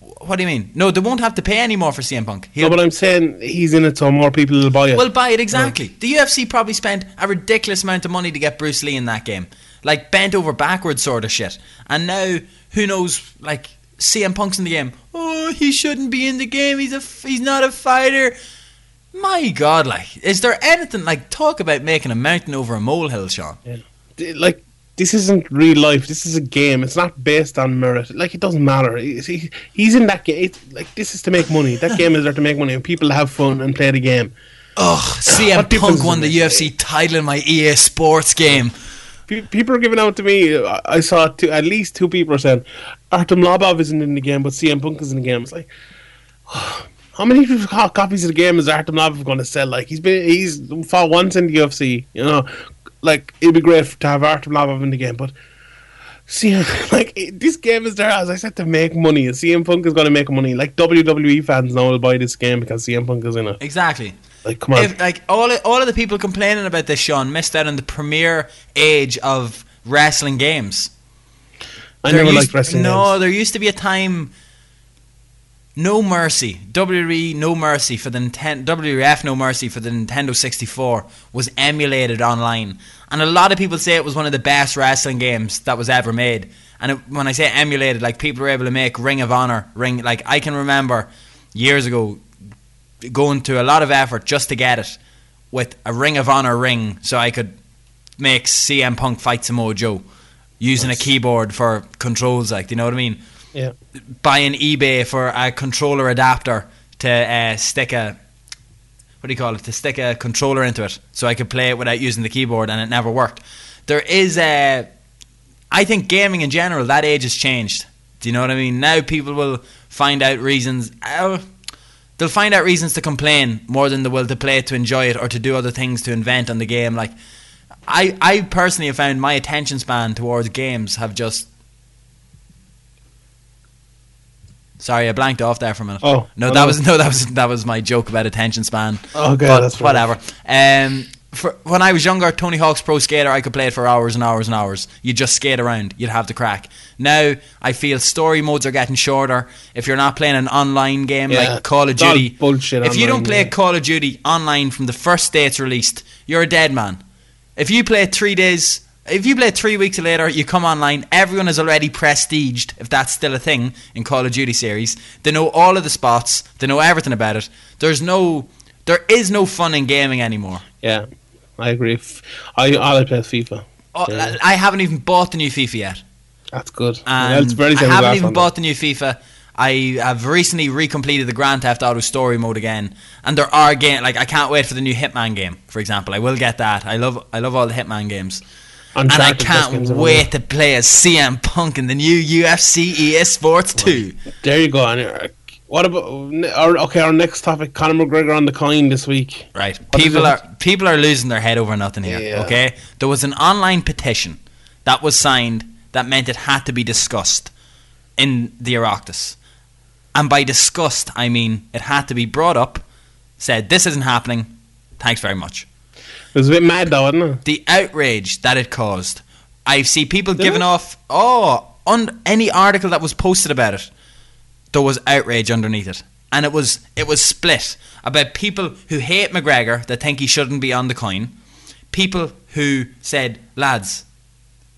What do you mean? No, they won't have to pay any more for CM Punk. He'll No, but I'm saying he's in it so more people will buy it. Well, buy it exactly. The UFC probably spent a ridiculous amount of money to get Bruce Lee in that game, like bent over backwards sort of shit. And now, who knows? Like CM Punk's in the game. Oh, he shouldn't be in the game. He's a he's not a fighter. My God, like, is there anything like talk about making a mountain over a molehill, Sean? Yeah. Like this isn't real life. This is a game. It's not based on merit. Like it doesn't matter. He's, he, he's in that game. Like this is to make money. That game is there to make money and people have fun and play the game. Ugh, CM Punk won the? UFC title in my EA Sports game. People are giving out to me. I I saw two, at least two people are saying Artem Lobov isn't in the game, but CM Punk is in the game. It's like, how many copies of the game is Artem Lobov going to sell? Like he's been he's fought once in the UFC. You know, like it'd be great to have Artem Lobov in the game, but. CM, like it- this game is there, as I said, to make money. And CM Punk is going to make money. Like WWE fans now will buy this game because CM Punk is in it. Exactly. Like, come on, If, like all of, all of the people complaining about this, Sean, missed out on the premier age of wrestling games. I There never liked wrestling. No, games. there used to be a time. No mercy, WWE No Mercy for the Nintendo, WWF No Mercy for the Nintendo 64 was emulated online, and a lot of people say it was one of the best wrestling games that was ever made. And it, when I say emulated, like people were able to make Ring of Honor, Ring like I can remember years ago going to a lot of effort just to get it with a Ring of Honor ring, so I could make CM Punk fight Samoa Joe using a keyboard for controls. Like, do you know what I mean? Yeah, buying eBay for a controller adapter to uh, stick a what do you call it to stick a controller into it so I could play it without using the keyboard and it never worked. There is a I think gaming in general that age has changed. Do you know what I mean? Now people will find out reasons uh, they'll find out reasons to complain more than they will to play it to enjoy it or to do other things to invent on the game like I, I personally have found my attention span towards games have just Sorry, I blanked off there for a minute. Oh, no, oh, that no. was no, that was that was my joke about attention span. Okay, but that's whatever. Um, for, when I was younger, Tony Hawk's Pro Skater, I could play it for hours and hours and hours. You'd just skate around. You'd have the crack. Now, I feel story modes are getting shorter. If you're not playing an online game Yeah, like Call of Duty, bullshit if you don't play yeah. Call of Duty online from the first day it's released, you're a dead man. If you play three days, if you play three weeks later, you come online, everyone is already prestiged, if that's still a thing in Call of Duty series. They know all of the spots, they know everything about it. There's no, there is no fun in gaming anymore. yeah, I agree. I I play FIFA. Oh, Yeah. I haven't even bought the new FIFA yet. That's good. And yeah, I haven't even bought the new FIFA. I have recently recompleted the Grand Theft Auto story mode again, and there are game like I can't wait for the new Hitman game. For example, I will get that. I love I love all the Hitman games. though. and I can't wait to play as CM Punk in the new UFC EA Sports 2. There you go. And, uh, What about our okay? Our next topic: Conor McGregor on the coin this week. Right. What people are people are losing their head over nothing here. Yeah. Okay? There was an online petition that was signed that meant it had to be discussed in the Oireachtas. And by discussed, I mean it had to be brought up, said this isn't happening. Thanks very much. It was a bit mad though, wasn't it? the outrage that it caused. I see people Did giving it? off oh on any article that was posted about it. There was outrage underneath it, and it was it was split about people who hate McGregor that think he shouldn't be on the coin, people who said lads,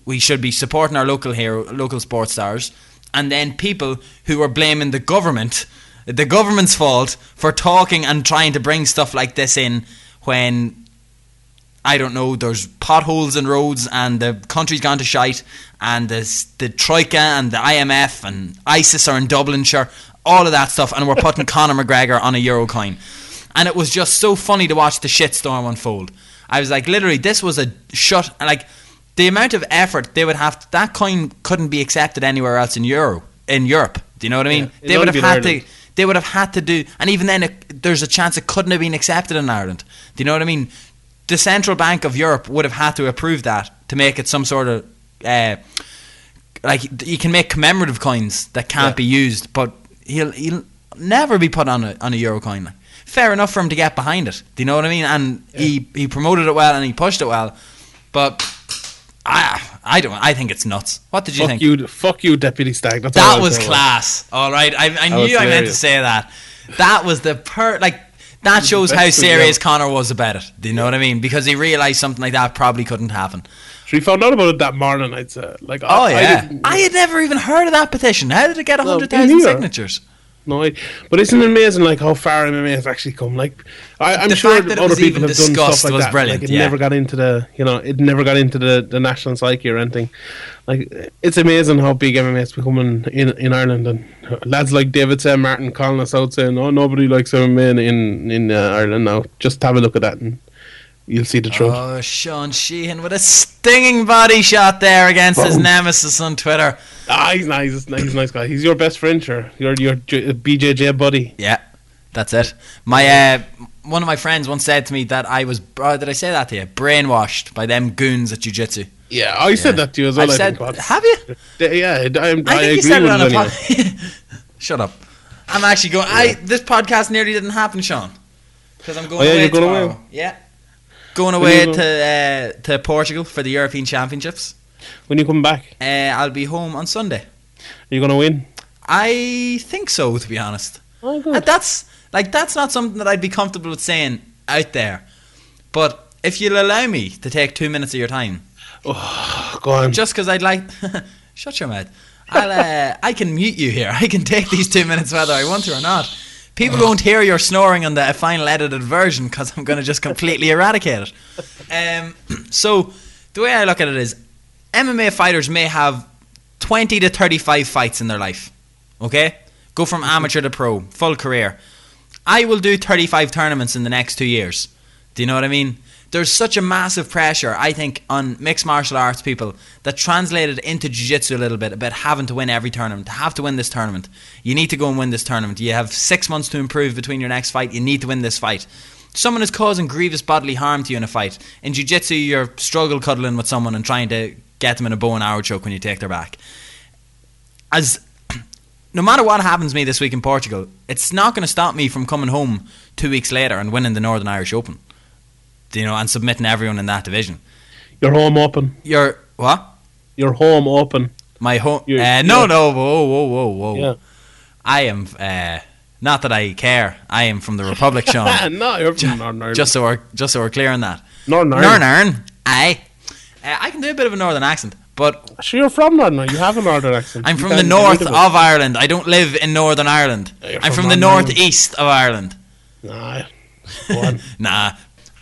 we should be supporting our local hero, local sports stars, and then people who were blaming the government, the government's fault for talking and trying to bring stuff like this in when I don't know, there's potholes in roads and the country's gone to shite and there's the Troika and the IMF and ISIS are in Dublinshire, all of that stuff, and we're putting Conor McGregor on a euro coin. And it was just so funny to watch the shitstorm unfold. I was like, literally, this was a shut, like, the amount of effort they would have, that coin couldn't be accepted anywhere else in Euro, in Europe. Do you know what I mean? Yeah, they would have had to, They would have had to do, and even then, it, there's a chance it couldn't have been accepted in Ireland. Do you know what I mean? The Central Bank of Europe would have had to approve that to make it some sort of uh, like you can make commemorative coins that can't Yeah. be used, but he'll he'll never be put on a on a euro coin. Fair enough for him to get behind it. Do you know what I mean? And he he promoted it well and he pushed it well, but I I don't I think it's nuts. What did you fuck think? you, fuck you, Deputy Stagg. That's That was it. class. All right, I, I knew I meant to say that. That was the per like. That shows how serious. Conor was about it. Do you know what I mean? Because he realised something like that probably couldn't happen. So we found out about it that morning. I'd say, like, Oh I, yeah, I, I, had never even heard of that petition. How did it get hundred thousand signatures? No, but isn't it amazing, like how far MMA has actually come? Like, I, I'm The sure that other people have done stuff like was that. brilliant, Like, it yeah. never got into the, you know, it never got into the, the national psyche or anything. Like, it's amazing how big MMA is becoming in in Ireland, and lads like David Sam Martin calling us out saying, "Oh, nobody likes MMA in in, in uh, Ireland now." Just have a look at that, and you'll see the truth. Oh, Sean Sheehan with a stinging body shot there against his nemesis on Twitter. Ah, he's nice. He's nice, a nice guy. He's your best friend, sure. You're your J- BJJ buddy. Yeah, that's it. My uh, one of my friends once said to me that I was. Oh, did I say that to you? Brainwashed by them goons at jiu-jitsu. Yeah, I said that to you as well. I've I said, think, have you? Yeah, I, I, I, I think you agree said it with on a anyway. pod- Shut up. I'm actually going. I this podcast nearly didn't happen, Sean, because I'm going Oh, yeah, away you're going tomorrow. away? Yeah, going away go- to uh, to Portugal for the European Championships. When you come back, Uh, I'll be home on Sunday. are you going to win? I think so, to be honest. Oh, And that's like that's not something that I'd be comfortable with saying out there. But if you'll allow me to take two minutes of your time, oh, Go on. just because I'd like, shut your mouth. I'll uh, I can mute you here. I can take these two minutes whether I want to or not. People won't hear your snoring on the final edited version because I'm going to just completely eradicate it. Um, so the way I look at it is, MMA fighters may have 20 to 35 fights in their life. Okay, go from amateur to pro, full career. I will do 35 tournaments in the next two years. Do you know what I mean? There's such a massive pressure, I think, on mixed martial arts people that translated into jiu-jitsu a little bit about having to win every tournament, to have to win this tournament. You need to go and win this tournament. You have six months to improve between your next fight. You need to win this fight. Someone is causing grievous bodily harm to you in a fight. In jiu-jitsu, you're struggle cuddling with someone and trying to get them in a bow and arrow choke when you take their back. As no matter what happens to me this week in Portugal, it's not going to stop me from coming home two weeks later and winning the Northern Irish Open. You know, and submitting everyone in that division. Your home open. You're what? Your home open. My home? Uh, no, yeah. no, whoa, whoa, whoa, whoa. Yeah. I am. Uh, not that I care. I am from the Republic, Sean. no, you're from Northern Ireland. just so we're just so we're clear on that. Northern Northern Ireland. Ireland. Aye. Uh, I can do a bit of a northern accent, but Sure, you're from Northern Ireland. You have a Northern accent. I'm from the north of of. Ireland. I don't live in Northern Ireland. you're I'm from from the northeast of Ireland. Nah. Nah.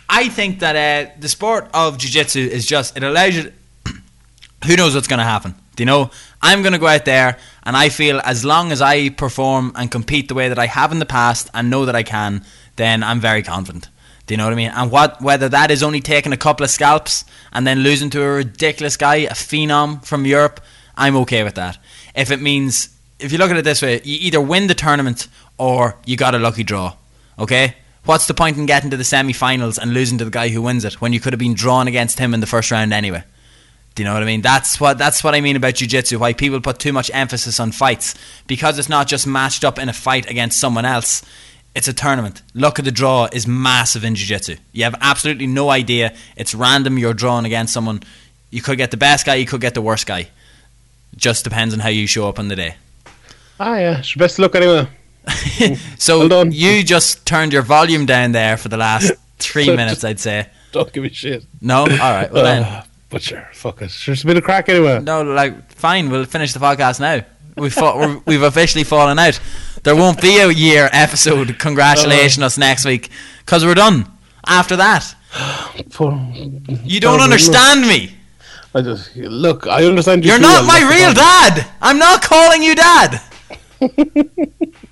I think that uh, the sport of jiu-jitsu is just it allows you. To, who knows what's going to happen? Do you know? I'm going to go out there, and I feel as long as I perform and compete the way that I have in the past, and know that I can, then I'm very confident. Do you know what I mean? And what whether that is only taking a couple of scalps and then losing to a ridiculous guy, a phenom from Europe, I'm okay with that. If it means, if you look at it this way, you either win the tournament or you got a lucky draw. Okay? What's the point in getting to the semi-finals and losing to the guy who wins it when you could have been drawn against him in the first round anyway? Do you know what I mean? That's what that's what I mean about jiu-jitsu. Why people put too much emphasis on fights because it's not just matched up in a fight against someone else. It's a tournament. Luck of the draw is massive in jiu-jitsu. You have absolutely no idea. It's random. You're drawn against someone. You could get the best guy. You could get the worst guy. Just depends on how you show up on the day. ah, yeah. It's your best luck anyway. So you just turned your volume down there for the last three So minutes, I'd say. Don't give me shit. No, all right. Well then, Uh, but sure, fuck it. Sure, it's been a crack anyway. no, like fine. We'll finish the podcast now. We've fought, we're, we've officially fallen out. There won't be a year episode. Congratulating us next week because we're done. After that, Poor- you don't understand me. I just look. I understand you. You're not my real dad. I'm not calling you dad.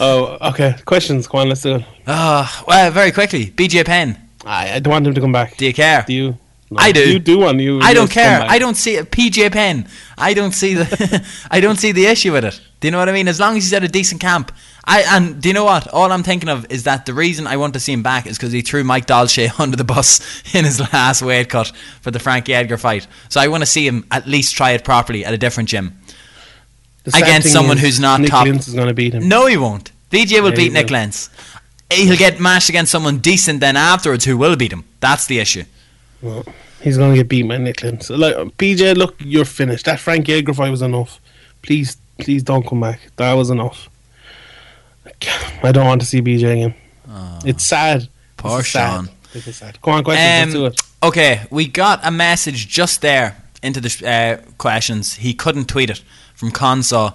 Oh, okay. Questions. On, let's do it. Oh, well, very quickly. BJ Penn. I, I don't want him to come back. Do you care? Do you? No, I do. You do one. You. I don't care. I don't see it. BJ Penn. I don't see the. I don't see the issue with it. Do you know what I mean? As long as he's at a decent camp. I and do you know what? All I'm thinking of is that the reason I want to see him back is because he threw Mike Dolce under the bus in his last weight cut for the Frankie Edgar fight. So I want to see him at least try it properly at a different gym. Sad against someone who's not Nick top- Lentz is going to beat him. No, he won't. BJ will Yeah, beat Nick will. Lentz. He'll get matched against someone decent then afterwards who will beat him. That's the issue. Well, he's going to get beat by Nik Lentz. Like BJ, look, you're finished. That Frankie Edgar fight was enough. Please, please don't come back. That was enough. I don't want to see BJ again. It's sad. Poor It's sad. Sean. It is sad. Come on, questions. Um, let's do it. Okay, we got a message just there into the uh, questions. He couldn't tweet it from Consaw.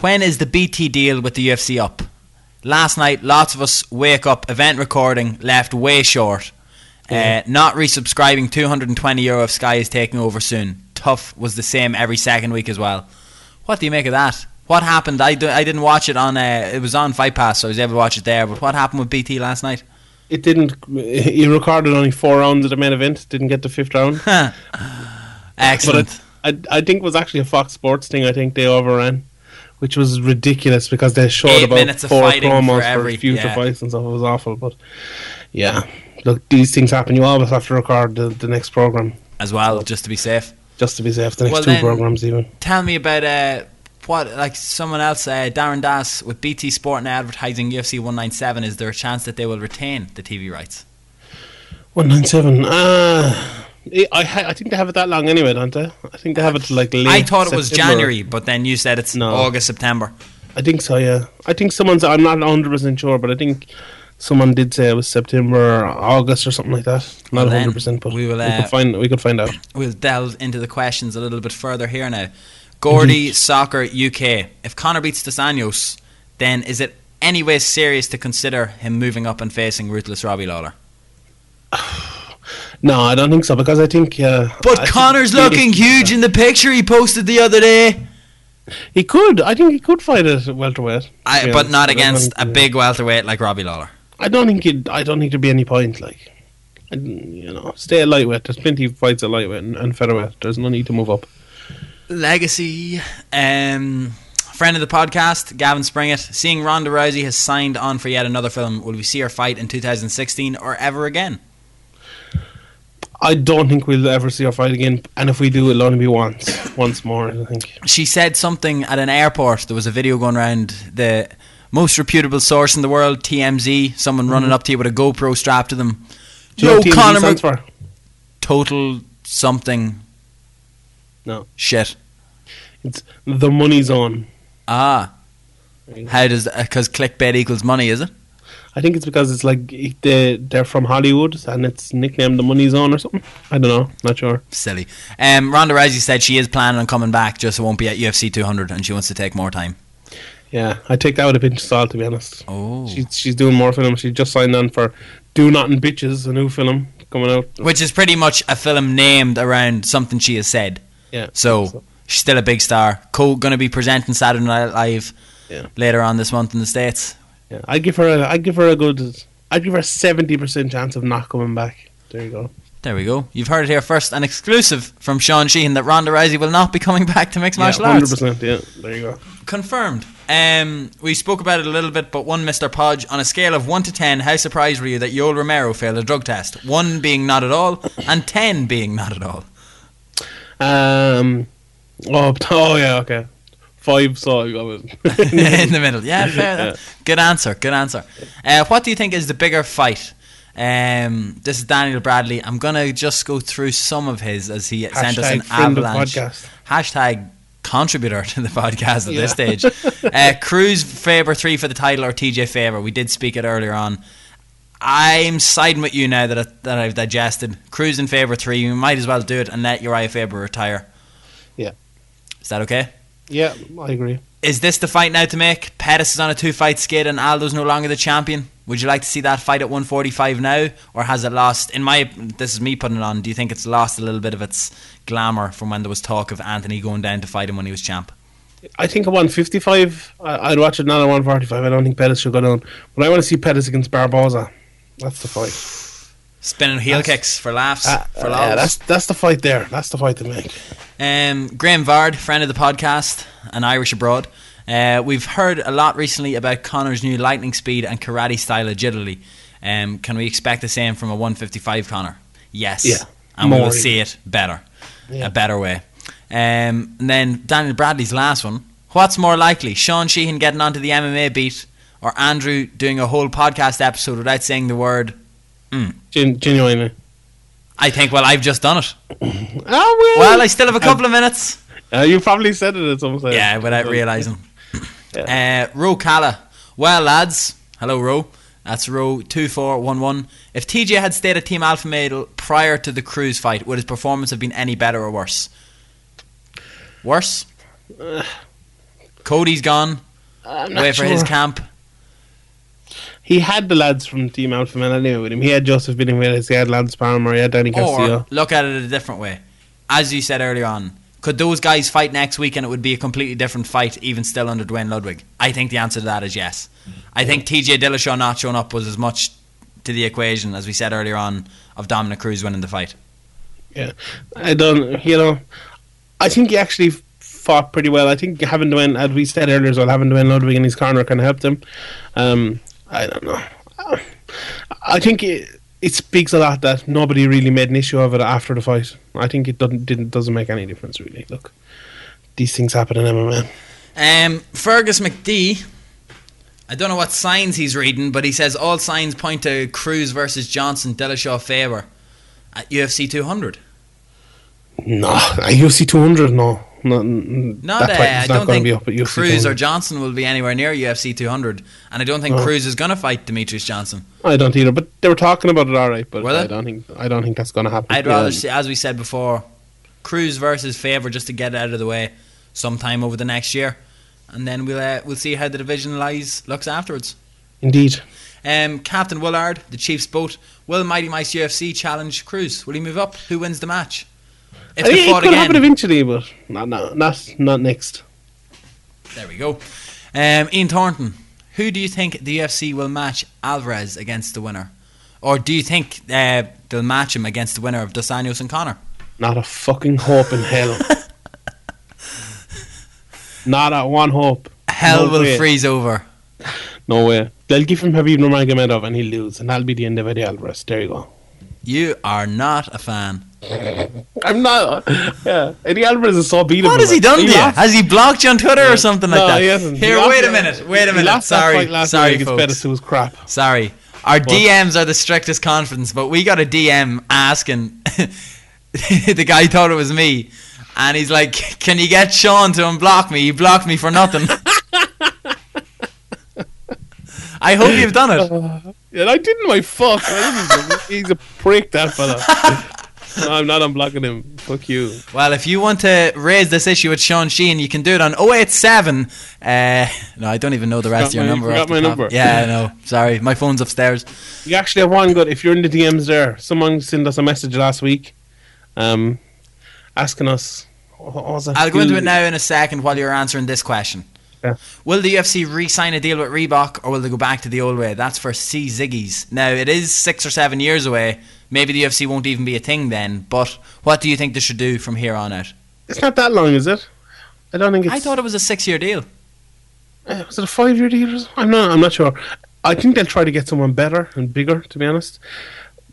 When is the BT deal with the UFC up? Last night, lots of us wake up, event recording, left way short. Uh, not resubscribing, 220 euro if Sky is taking over soon. Tough was the same every second week as well. What do you make of that? What happened? I, do, I didn't watch it on. Uh, it was on Fight Pass, so I was able to watch it there. But what happened with BT last night? It didn't. He recorded only four rounds of the main event. Didn't get the fifth round. Excellent. But I, I think it was actually a Fox Sports thing. I think they overran, which was ridiculous because they showed Eight about four for promos for, every- future yeah. fights and stuff. It was awful, but yeah, look, these things happen. You always have to record the, the next program as well, just to be safe. just to be safe. The next Well, two programs, even. Tell me about uh, what, like someone else, uh, Darren Das with BT Sport and Advertising UFC 197. Is there a chance that they will retain the TV rights? One nine seven. Uh I I think they have it that long anyway, don't they? I think they have it like late. I thought it was September. January, but then you said it's No. August, September. I think so. Yeah, I think someone's. I'm not 100 percent sure, but I think someone did say it was September, or August, or something like that. Not Well, 100, percent but we will, we uh, could find. We could find out. We'll delve into the questions a little bit further here now. Gordy Soccer UK. If Conor beats Dos Anjos, then is it anyway serious to consider him moving up and facing ruthless Robbie Lawler? No, I don't think so because I think. Uh, But I Conor's he- looking huge in the picture he posted the other day. He could. I think he could fight at welterweight. I, but honest. not against think- a big welterweight like Robbie Lawler. I don't think. He'd, I don't think there'd be any point. Like, I, you know, stay at lightweight. There's plenty of fights at lightweight and, and featherweight. There's no need to move up. Legacy. Um, friend of the podcast, Gavin Springett. Seeing Ronda Rousey has signed on for yet another film. Will we see her fight in 2016 or ever again? I don't think we'll ever see her fight again. And if we do, it'll only be once. once more, I think. She said something at an airport. There was a video going around the most reputable source in the world, TMZ. Someone running up to you with a GoPro strapped to them. Do you know what TMZ Conor stands for? total something No. shit. It's the money's on. Ah, how does because clickbait equals money? Is it? I think it's because it's like they they're from Hollywood and it's nicknamed the Money Zone or something. I don't know, not sure. Silly. Um, Ronda Rousey said she is planning on coming back, just it won't be at UFC 200, and she wants to take more time. Yeah, I take that with a pinch of salt to be honest. Oh, She's she's doing more films. She just signed on for Do Nothing Bitches, a new film coming out. which is pretty much a film named around something she has said. Yeah. So she's still a big star. Co going to be presenting Saturday Night Live Yeah. later on this month in the states. Yeah, I give her a I give her a good I give her a seventy percent chance of not coming back. There you go. There we go. You've heard it here first, an exclusive from Sean Sheehan that Ronda Rousey will not be coming back to mixed martial yeah, hundred arts. percent. Yeah, there you go. Confirmed. Um, we spoke about it a little bit, but one Mr. Podge, on a scale of 1 to 10, how surprised were you that Yoel Romero failed a drug test? 1 being not at all, and 10 being not at all. Um. Oh, oh yeah. Okay. Five. So I was. in the middle. Yeah, fair. Yeah. Good answer. Good answer. Uh, what do you think is the bigger fight? Um, this is Daniel Bradley. I'm gonna just go through some of his as he sent us an Hashtag friend of avalanche. Hashtag contributor to the podcast at Yeah. this stage. uh, Cruz Faber three for the title or TJ Faber. We did speak it earlier on. I'm siding with you now that I, that I've digested. Cruz in Faber three. You might as well do it and let Uriah Faber retire. Yeah. Is that okay? Yeah, I agree. Is this the fight now to make? Pettis is on a two fight skid and Aldo's no longer the champion. Would you like to see that fight at 145 now, or has it lost? In my, this is me putting it on. Do you think it's lost a little bit of its glamour from when there was talk of Anthony going down to fight him when he was champ? I think at 155, I, I'd watch it not at 145. I don't think Pettis should go down. But I want to see Pettis against Barboza. That's the fight. Spinning heel That's- kicks for laughs. Uh, for lols. yeah, that's that's the fight there. That's the fight to make. Um, Graham Vard, friend of the podcast, and Irish abroad. Uh, we've heard a lot recently about Conor's new lightning speed and karate style agility. Um, can we expect the same from a 155 Conor? Yes. Yeah, And we will see it better. Yeah. A better way. Um, and then Daniel Bradley's last one. What's more likely, Sean Sheehan getting onto the MMA beat or Andrew doing a whole podcast episode without saying the word? Gen- genuinely. I think, well, I've just done it. Oh Well, I still have a couple of minutes. Uh, you probably said it at some stage. Yeah, without realising. Yeah. Uh, Ro Calla. Well, lads. Hello, Ro. That's Row 2411. If TJ had stayed at Team Alpha Male prior to the Cruz fight, would his performance have been any better or worse? Worse? Cody's gone. I'm Away for his camp. He had the lads from Team Alpha Male anyway with him. He had Joseph Benavidez, he had Lance Palmer, he had Danny Castillo. Or look at it a different way. As you said earlier on, could those guys fight next week and it would be a completely different fight, even still under Duane Ludwig? I think the answer to that is yes. I think TJ Dillashaw not showing up was as much to the equation as we said earlier on of Dominick Cruz winning the fight. Yeah, I don't. You know, I think he actually fought pretty well. I think having Duane, as we said earlier as well, having Duane Ludwig in his corner kind of helped him. Um, I don't know. I think it, it speaks a lot that nobody really made an issue of it after the fight. I think it doesn't didn't doesn't make any difference really. Look, these things happen in MMA. Um, Fergus McD. I don't know what signs he's reading, but he says all signs point to Cruz versus Johnson Dillashaw favour at UFC 200. No, a UFC 200, no. Not, that uh, I not don't think to be up at UFC Cruz 200. or Johnson will be anywhere near UFC 200, and I don't think No. Cruz is going to fight Demetrious Johnson. I don't either, but they were talking about it all right. But? I don't think I don't think that's going to happen. I'd rather see, as we said before, Cruz versus Faber just to get it out of the way sometime over the next year, and then we'll uh, we'll see how the division lies looks afterwards. Indeed. Um, Captain Willard, the Chiefs boat, will Mighty Mice UFC challenge Cruz? Will he move up? Who wins the match? If I they he could again, happen eventually, but not, not not not next. there we go. Um, Ian Thornton, who do you think the UFC will match Alvarez against the winner, or do you think uh, they'll match him against the winner of Dos Anjos and Conor? Not a fucking hope in hell. not a one hope. Hell No will way. freeze over. No way. They'll give him Khabib Nurmagomedov and he'll lose, and that'll be the end of Eddie Alvarez. There you go. You are not a fan. I'm not. Yeah, Eddie Alvarez is so beatable. What has he done to you? Has he blocked you on Twitter or something like No, that? he hasn't. Here, He wait a minute. Wait a minute. Sorry, sorry, week folks. Who was crap. Sorry. Our DMs are the strictest confidence, but we got a DM asking. the guy thought it was me, and he's like, "Can you get Sean to unblock me? He blocked me for nothing." I hope you've done it. Uh, Yeah, I didn't. My fuck. I didn't. He's a prick, that fella. no, I'm not unblocking him. Fuck you. Well, if you want to raise this issue with Sean Sheehan, you can do it on 087. Uh, no, I don't even know the rest of your my- number. off the my number. Yeah, I know. Sorry, my phone's upstairs. You actually have one good. If you're in the DMs there, someone sent us a message last week, um, asking us. What was? I'll go into it now in a second while you're answering this question. Yeah. Will the UFC re-sign a deal with Reebok, or will they go back to the old way? That's for C Ziggy's. Now it is six or seven years away. Maybe the UFC won't even be a thing then. But what do you think they should do from here on out? It's not that long, is it? I don't think it's. I thought it was a six-year deal. Uh, was it a five year deal? I'm not. I'm not sure. I think they'll try to get someone better and bigger. To be honest,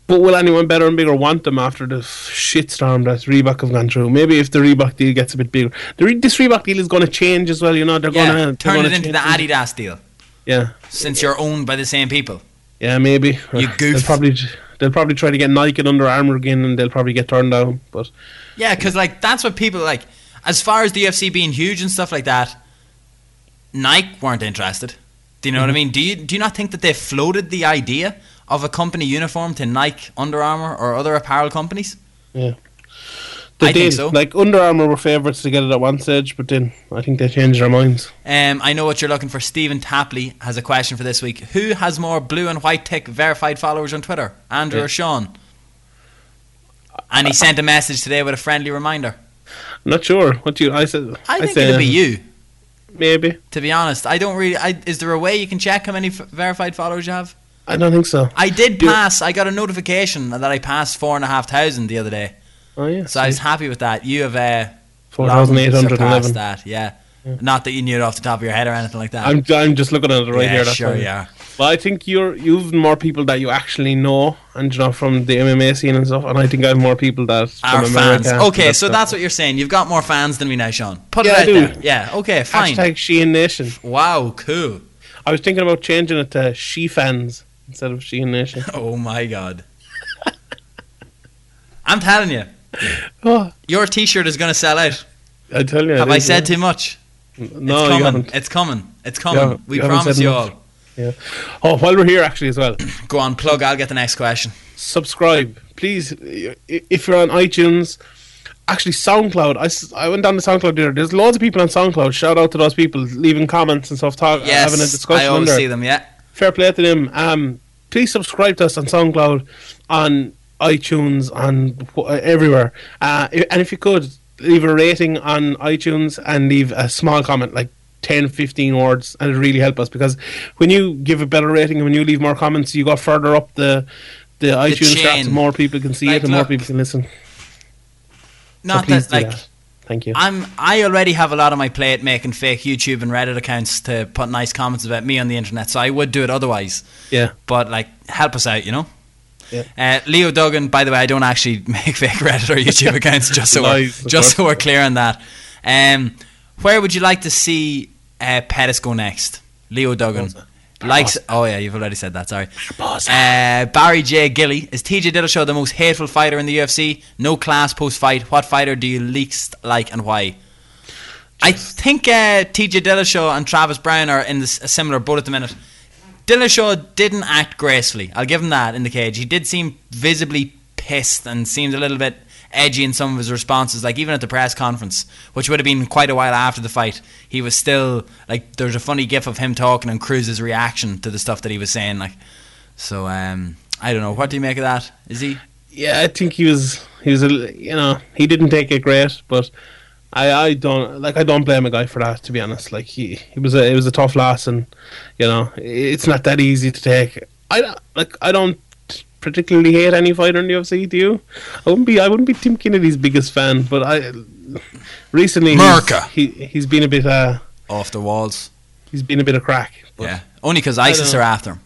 but will anyone better and bigger want them after the shitstorm that Reebok have gone through? Maybe if the Reebok deal gets a bit bigger, the re- this Reebok deal is going to change as well. You know, they're Yeah, going to turn it into the Adidas deal, Yeah, since you're owned by the same people. yeah, maybe. You They'll probably they'll probably try to get Nike and Under Armour again, and they'll probably get turned down. But Yeah, because like that's what people like. As far as the UFC being huge and stuff like that, Nike weren't interested. Do you know what I mm-hmm. mean? Do you do you not think that they floated the idea of a company uniform to Nike, Under Armour, or other apparel companies? yeah. They I did. think so. Like Under Armour were favourites to get it at one stage, but then I think they changed their minds. Um, I know what you're looking for. Stephen Tapley has a question for this week. Who has more blue and white tick verified followers on Twitter, Andrew Yeah. or Sean? And he sent a message today with a friendly reminder. I'm not sure. What do you? I said. I think say, it'll be you. Maybe. To be honest, I don't really. I, is there a way you can check how many f- verified followers you have? I don't think so. I did Do- pass. I got a notification that I passed four and a half thousand the other day, Oh yeah. so I was happy with that. You have uh, Four thousand eight hundred eleven. That, yeah. Not that you knew it off the top of your head or anything like that. I'm I'm just looking at it right yeah, here. That's sure, yeah. Well, I think you're you've more people that you actually know, and you know from the MMA scene and stuff. And I think I have more people that Our fans. Okay, so that's what you're saying. You've got more fans than me now, Sean. Put Yeah, it out there. Yeah. Okay. Fine. hashtag Sheehan Nation. Wow. Cool. I was thinking about changing it to She Fans instead of she and Nation. Oh my god. I'm telling you, Oh, your T-shirt is going to sell out. I tell you. Have I said too much? No, it's you coming. haven't. It's coming. It's coming. haven't- we you haven't promise said you all. Yeah. Oh, while we're here, actually, as well, Go on, plug. I'll get the next question. subscribe, please. i- If you're on iTunes, actually SoundCloud. I, s- I went down to SoundCloud there. There's loads of people on SoundCloud. Shout out to those people leaving comments and stuff, talk, Yes, having a discussion. I on always there. see them. Yeah. Fair play to them. Um, please subscribe to us on SoundCloud, on iTunes, on wh- everywhere. Uh, and if you could leave a rating on iTunes and leave a small comment, like 10, 15 words, and it really help us because when you give a better rating and when you leave more comments, you go further up the the, iTunes chain. charts, more people can see Like, it, and more people can listen. Not please that like. that. Thank you. I'm. I already have a lot on my plate making fake YouTube and Reddit accounts to put nice comments about me on the internet, so I would do it otherwise. yeah. But like, help us out, you know. Yeah. Uh, Leo Duggan, by the way, I don't actually make fake Reddit or YouTube accounts, just so we're, just so we're clear on that. Um, where would you like to see uh, Pettis go next? Leo Duggan. Likes. Oh yeah, you've already said that. Sorry. Uh, Barry J. Gilly is TJ Dillashaw the most hateful fighter in the UFC? No class post fight. What fighter do you least like and why? I think uh, TJ Dillashaw and Travis Browne are in this, a similar boat at the minute. Dillashaw didn't act gracefully. I'll give him that in the cage. He did seem visibly pissed and seemed a little bit edgy in some of his responses. Like even at the press conference, which would have been quite a while after the fight, he was still like there's a funny gif of him talking and Cruz's reaction to the stuff that he was saying. Like so, um, I don't know. What do you make of that? Is he? Yeah, I think he was he was a you know he didn't take it great, but I I don't like I don't blame a guy for that to be honest. Like he it was a it was a tough loss, and you know it's not that easy to take. I don't- like I don't particularly hate any fighter in the UFC. Do you? I wouldn't be I wouldn't be Tim Kennedy's biggest fan, but I recently he's- he he's been a bit uh Off the walls. he's been a bit of crack. But Yeah. Only because ISIS are after him.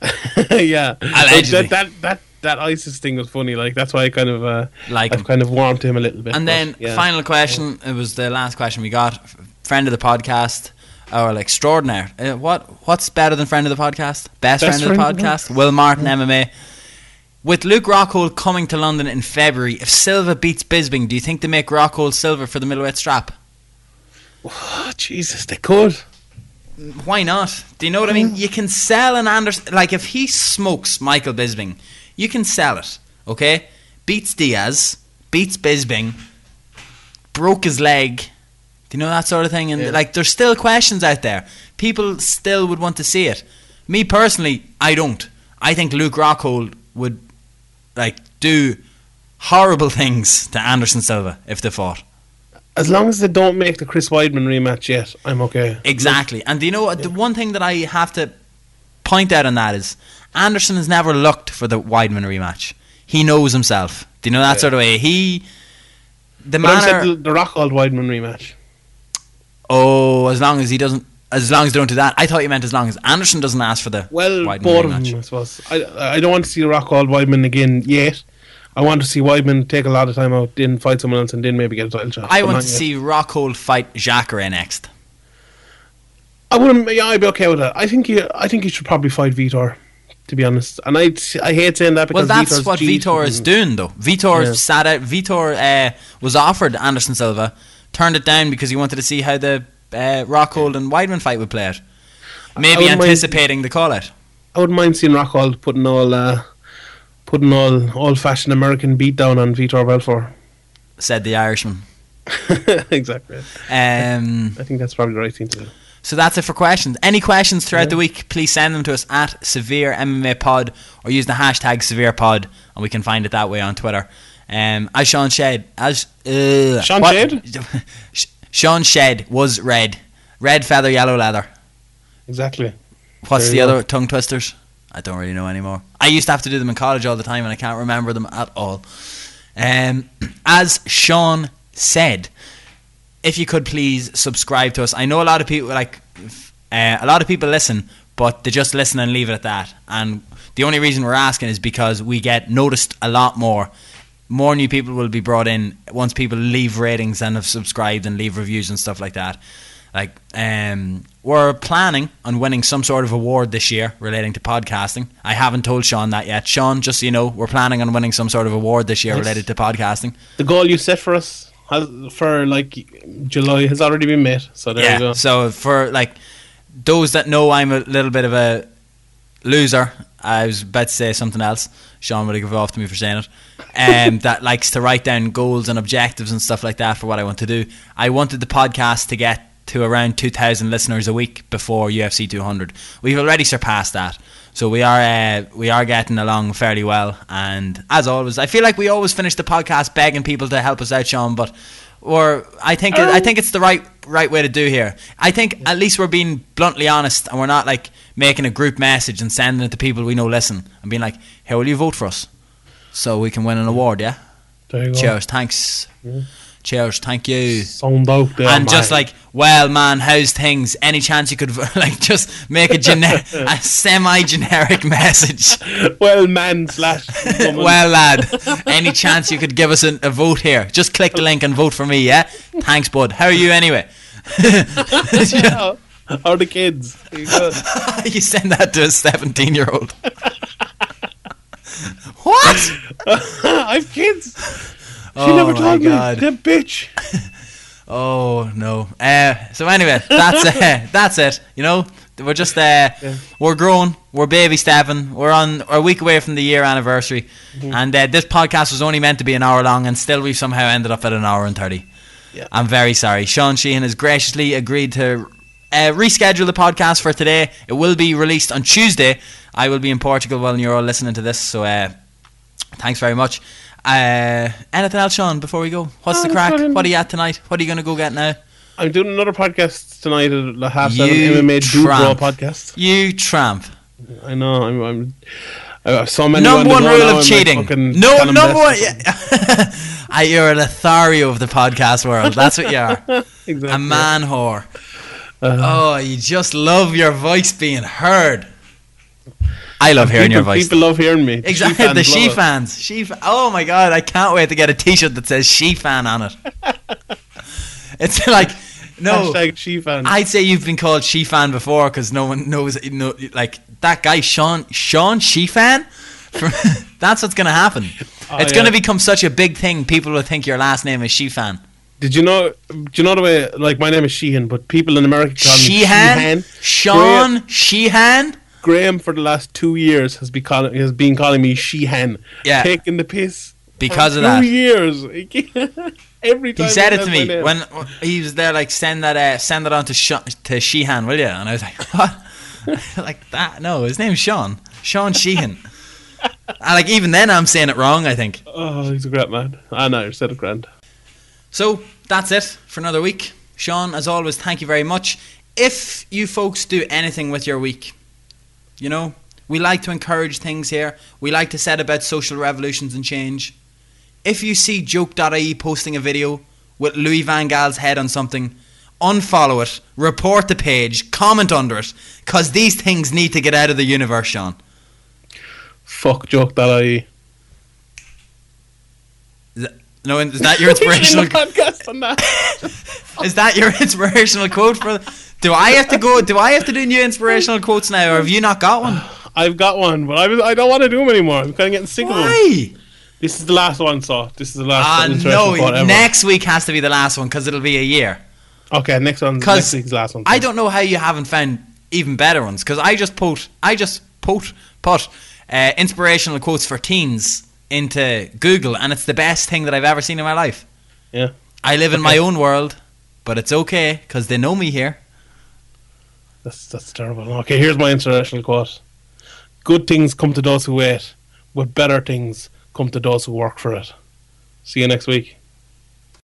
yeah, Allegedly. That, that that that ISIS thing was funny. Like that's why I kind of uh, Like I've him. kind of warmed to him a little bit. And then yeah. final question. It was the last question we got. Friend of the podcast, or like extraordinaire. Uh, what what's better than friend of the podcast? Best, Best friend, of the friend of the podcast. Will Martin MMA. With Luke Rockhold coming to London in February, if Silva beats Bisping, do you think they make Rockhold Silva for the middleweight strap? Oh, Jesus, they could. Why not? Do you know what I mean? You can sell an Anderson. Like if he smokes Michael Bisping, you can sell it. Okay, beats Diaz, beats Bisping, broke his leg. Do you know that sort of thing? And Yeah. like, there's still questions out there. People still would want to see it. Me personally, I don't. I think Luke Rockhold would like do horrible things to Anderson Silva if they fought. As long as they don't make the Chris Weidman rematch yet, I'm okay. Exactly. And do you know what? The one thing that I have to point out on that is Anderson has never looked for the Weidman rematch. He knows himself. Do you know that Yeah. sort of way? He. The But I manner. said the, the Rockhold Weidman rematch. Oh, as long as he doesn't. As long as they don't do that. I thought you meant as long as Anderson doesn't ask for the Well, Weidman rematch. I suppose. I, I don't want to see Rockhold Weidman again yet. I want to see Weidman take a lot of time out, then fight someone else, and then maybe get a title shot. I want to yet. see Rockhold fight Jacare next. I wouldn't. Yeah, I'd be okay with that. I think he. I think he should probably fight Vitor. To be honest, and I. I hate saying that Well, because that's Vitor's what Vitor is doing, though. Vitor Yeah. sat out. Vitor uh, was offered Anderson Silva, turned it down because he wanted to see how the uh, Rockhold and Weidman fight would play out. Maybe wouldn't mind- anticipating the call out. I wouldn't mind seeing Rockhold putting all, uh, putting all old-fashioned American beat down on Vitor Belfort. Said the Irishman. exactly. Um, I think that's probably the right thing to do. so that's it for questions. Any questions throughout the week, please send them to us at Severe MMA Pod or use the hashtag Severe Pod, and we can find it that way on Twitter. Um, as Sean Shed, as uh, Sean what- Shed? Sean Shed was red, red feather, yellow leather. Exactly. What's There the go. other tongue twisters? I don't really know anymore. I used to have to do them in college all the time, and I can't remember them at all. Um, as Sean said, if you could please subscribe to us. I know a lot of people like uh, a lot of people listen, but they just listen and leave it at that. And the only reason we're asking is because we get noticed a lot more. More new people will be brought in once people leave ratings and have subscribed and leave reviews and stuff like that. Like, um, we're planning on winning some sort of award this year relating to podcasting. I haven't told Sean that yet. Sean, just so you know, we're planning on winning some sort of award this year Nice. related to podcasting. The goal you set for us has, for like July has already been met. So there yeah. you go. So for like those that know I'm a little bit of a loser, I was about to say something else. Sean would have given off to me for saying it. Um, that likes to write down goals and objectives and stuff like that for what I want to do. I wanted the podcast to get to around 2,000 listeners a week before UFC 200. We've already surpassed that. So we are uh, we are getting along fairly well, and as always, I feel like we always finish the podcast begging people to help us out, Sean. But or I think it, I think it's the right right way to do here. I think at least we're being bluntly honest, and we're not like making a group message and sending it to people we know listen and being like, "Hey, will you vote for us so we can win an award?" Yeah. There you go. Cheers, thanks. Cheers, thank you. Sound out there, and just like, well, man, how's things? Any chance you could like just make a gener- a semi-generic message? well, man slash. well, lad, any chance you could give us a, a vote here? Just click the link and vote for me, yeah? Thanks, bud. How are you anyway? or the kids. You you send that to a 17 year old. what? I've kids. She Oh never my told God. me. That bitch. Oh no. Uh, so anyway, that's uh, that's it. You know, we're just uh, we're growing, we're baby stepping, we're on a week away from the year anniversary, Mm-hmm. and uh, this podcast was only meant to be an hour long, and still we've somehow ended up at an hour and thirty. Yeah. I'm very sorry. Sean Sheehan has graciously agreed to uh, reschedule the podcast for today. It will be released on Tuesday. I will be in Portugal while you're all listening to this, so uh, thanks very much. Uh, anything else, Sean? Before we go, what's Oh, the crack? nothing. What are you at tonight? What are you going to go get now? I'm doing another podcast tonight at the half seven You MMA Dude Brawl podcast. You tramp. I know. I'm. I'm I have so many number one rule of I'm cheating. fucking No, Callum number one. Yeah. I, you're a Lothario of the podcast world. That's what you are. Exactly. A man whore. Uh-huh. oh, you just love your voice being heard. I love hearing people, your voice. People love hearing me. Exactly, the she love it. fans. She. Fa- oh my god, I can't wait to get a T-shirt that says "she fan" on it. it's like no. Hashtag she fan. I'd say you've been called she fan before because no one knows. No, like that guy Sean Sean she fan. That's what's gonna happen. Oh, it's yeah. gonna become such a big thing. People will think your last name is she fan. Did you know? Do you know the way? Like my name is Sheehan, but people in America call me Sheehan, Sheehan. Sean Sheehan. Graham for the last two years has been calling has been calling me Sheehan. Yeah. taking the piss Because of that. Two years. Every time He said it to me when he was there. Like send that, uh, send it on to Sh- to Sheehan, will you? And I was like, what? like that? No, his name's Sean. Sean Sheehan. and like even then, I'm saying it wrong. I think. Oh, he's a great man. I know, you said it grand. So that's it for another week. Sean, as always, thank you very much. If you folks do anything with your week, you know, we like to encourage things here. We like to set about social revolutions and change. If you see joke.ie posting a video with Louis Van Gaal's head on something, unfollow it, report the page, comment under it, because these things need to get out of the universe, Sean. Fuck joke that I. Is that, no, is that your inspirational? podcast on that. Is that your inspirational quote for? Do I have to go? Do I have to do new inspirational quotes now, or have you not got one? I've got one, but I I don't want to do them anymore. I'm kind of getting sick of them. Why? This is the last one, so this is the last Ah, no. ever. Next week has to be the last one because it'll be a year. Okay, next one. Next week's last one. I don't know how you haven't found even better ones because I just put I just put put uh, inspirational quotes for teens into Google and it's the best thing that I've ever seen in my life. Yeah. I live in my own world, but it's okay because they know me here. That's that's terrible. Okay, here's my inspirational quote. Good things come to those who wait, but better things come to those who work for it. See you next week.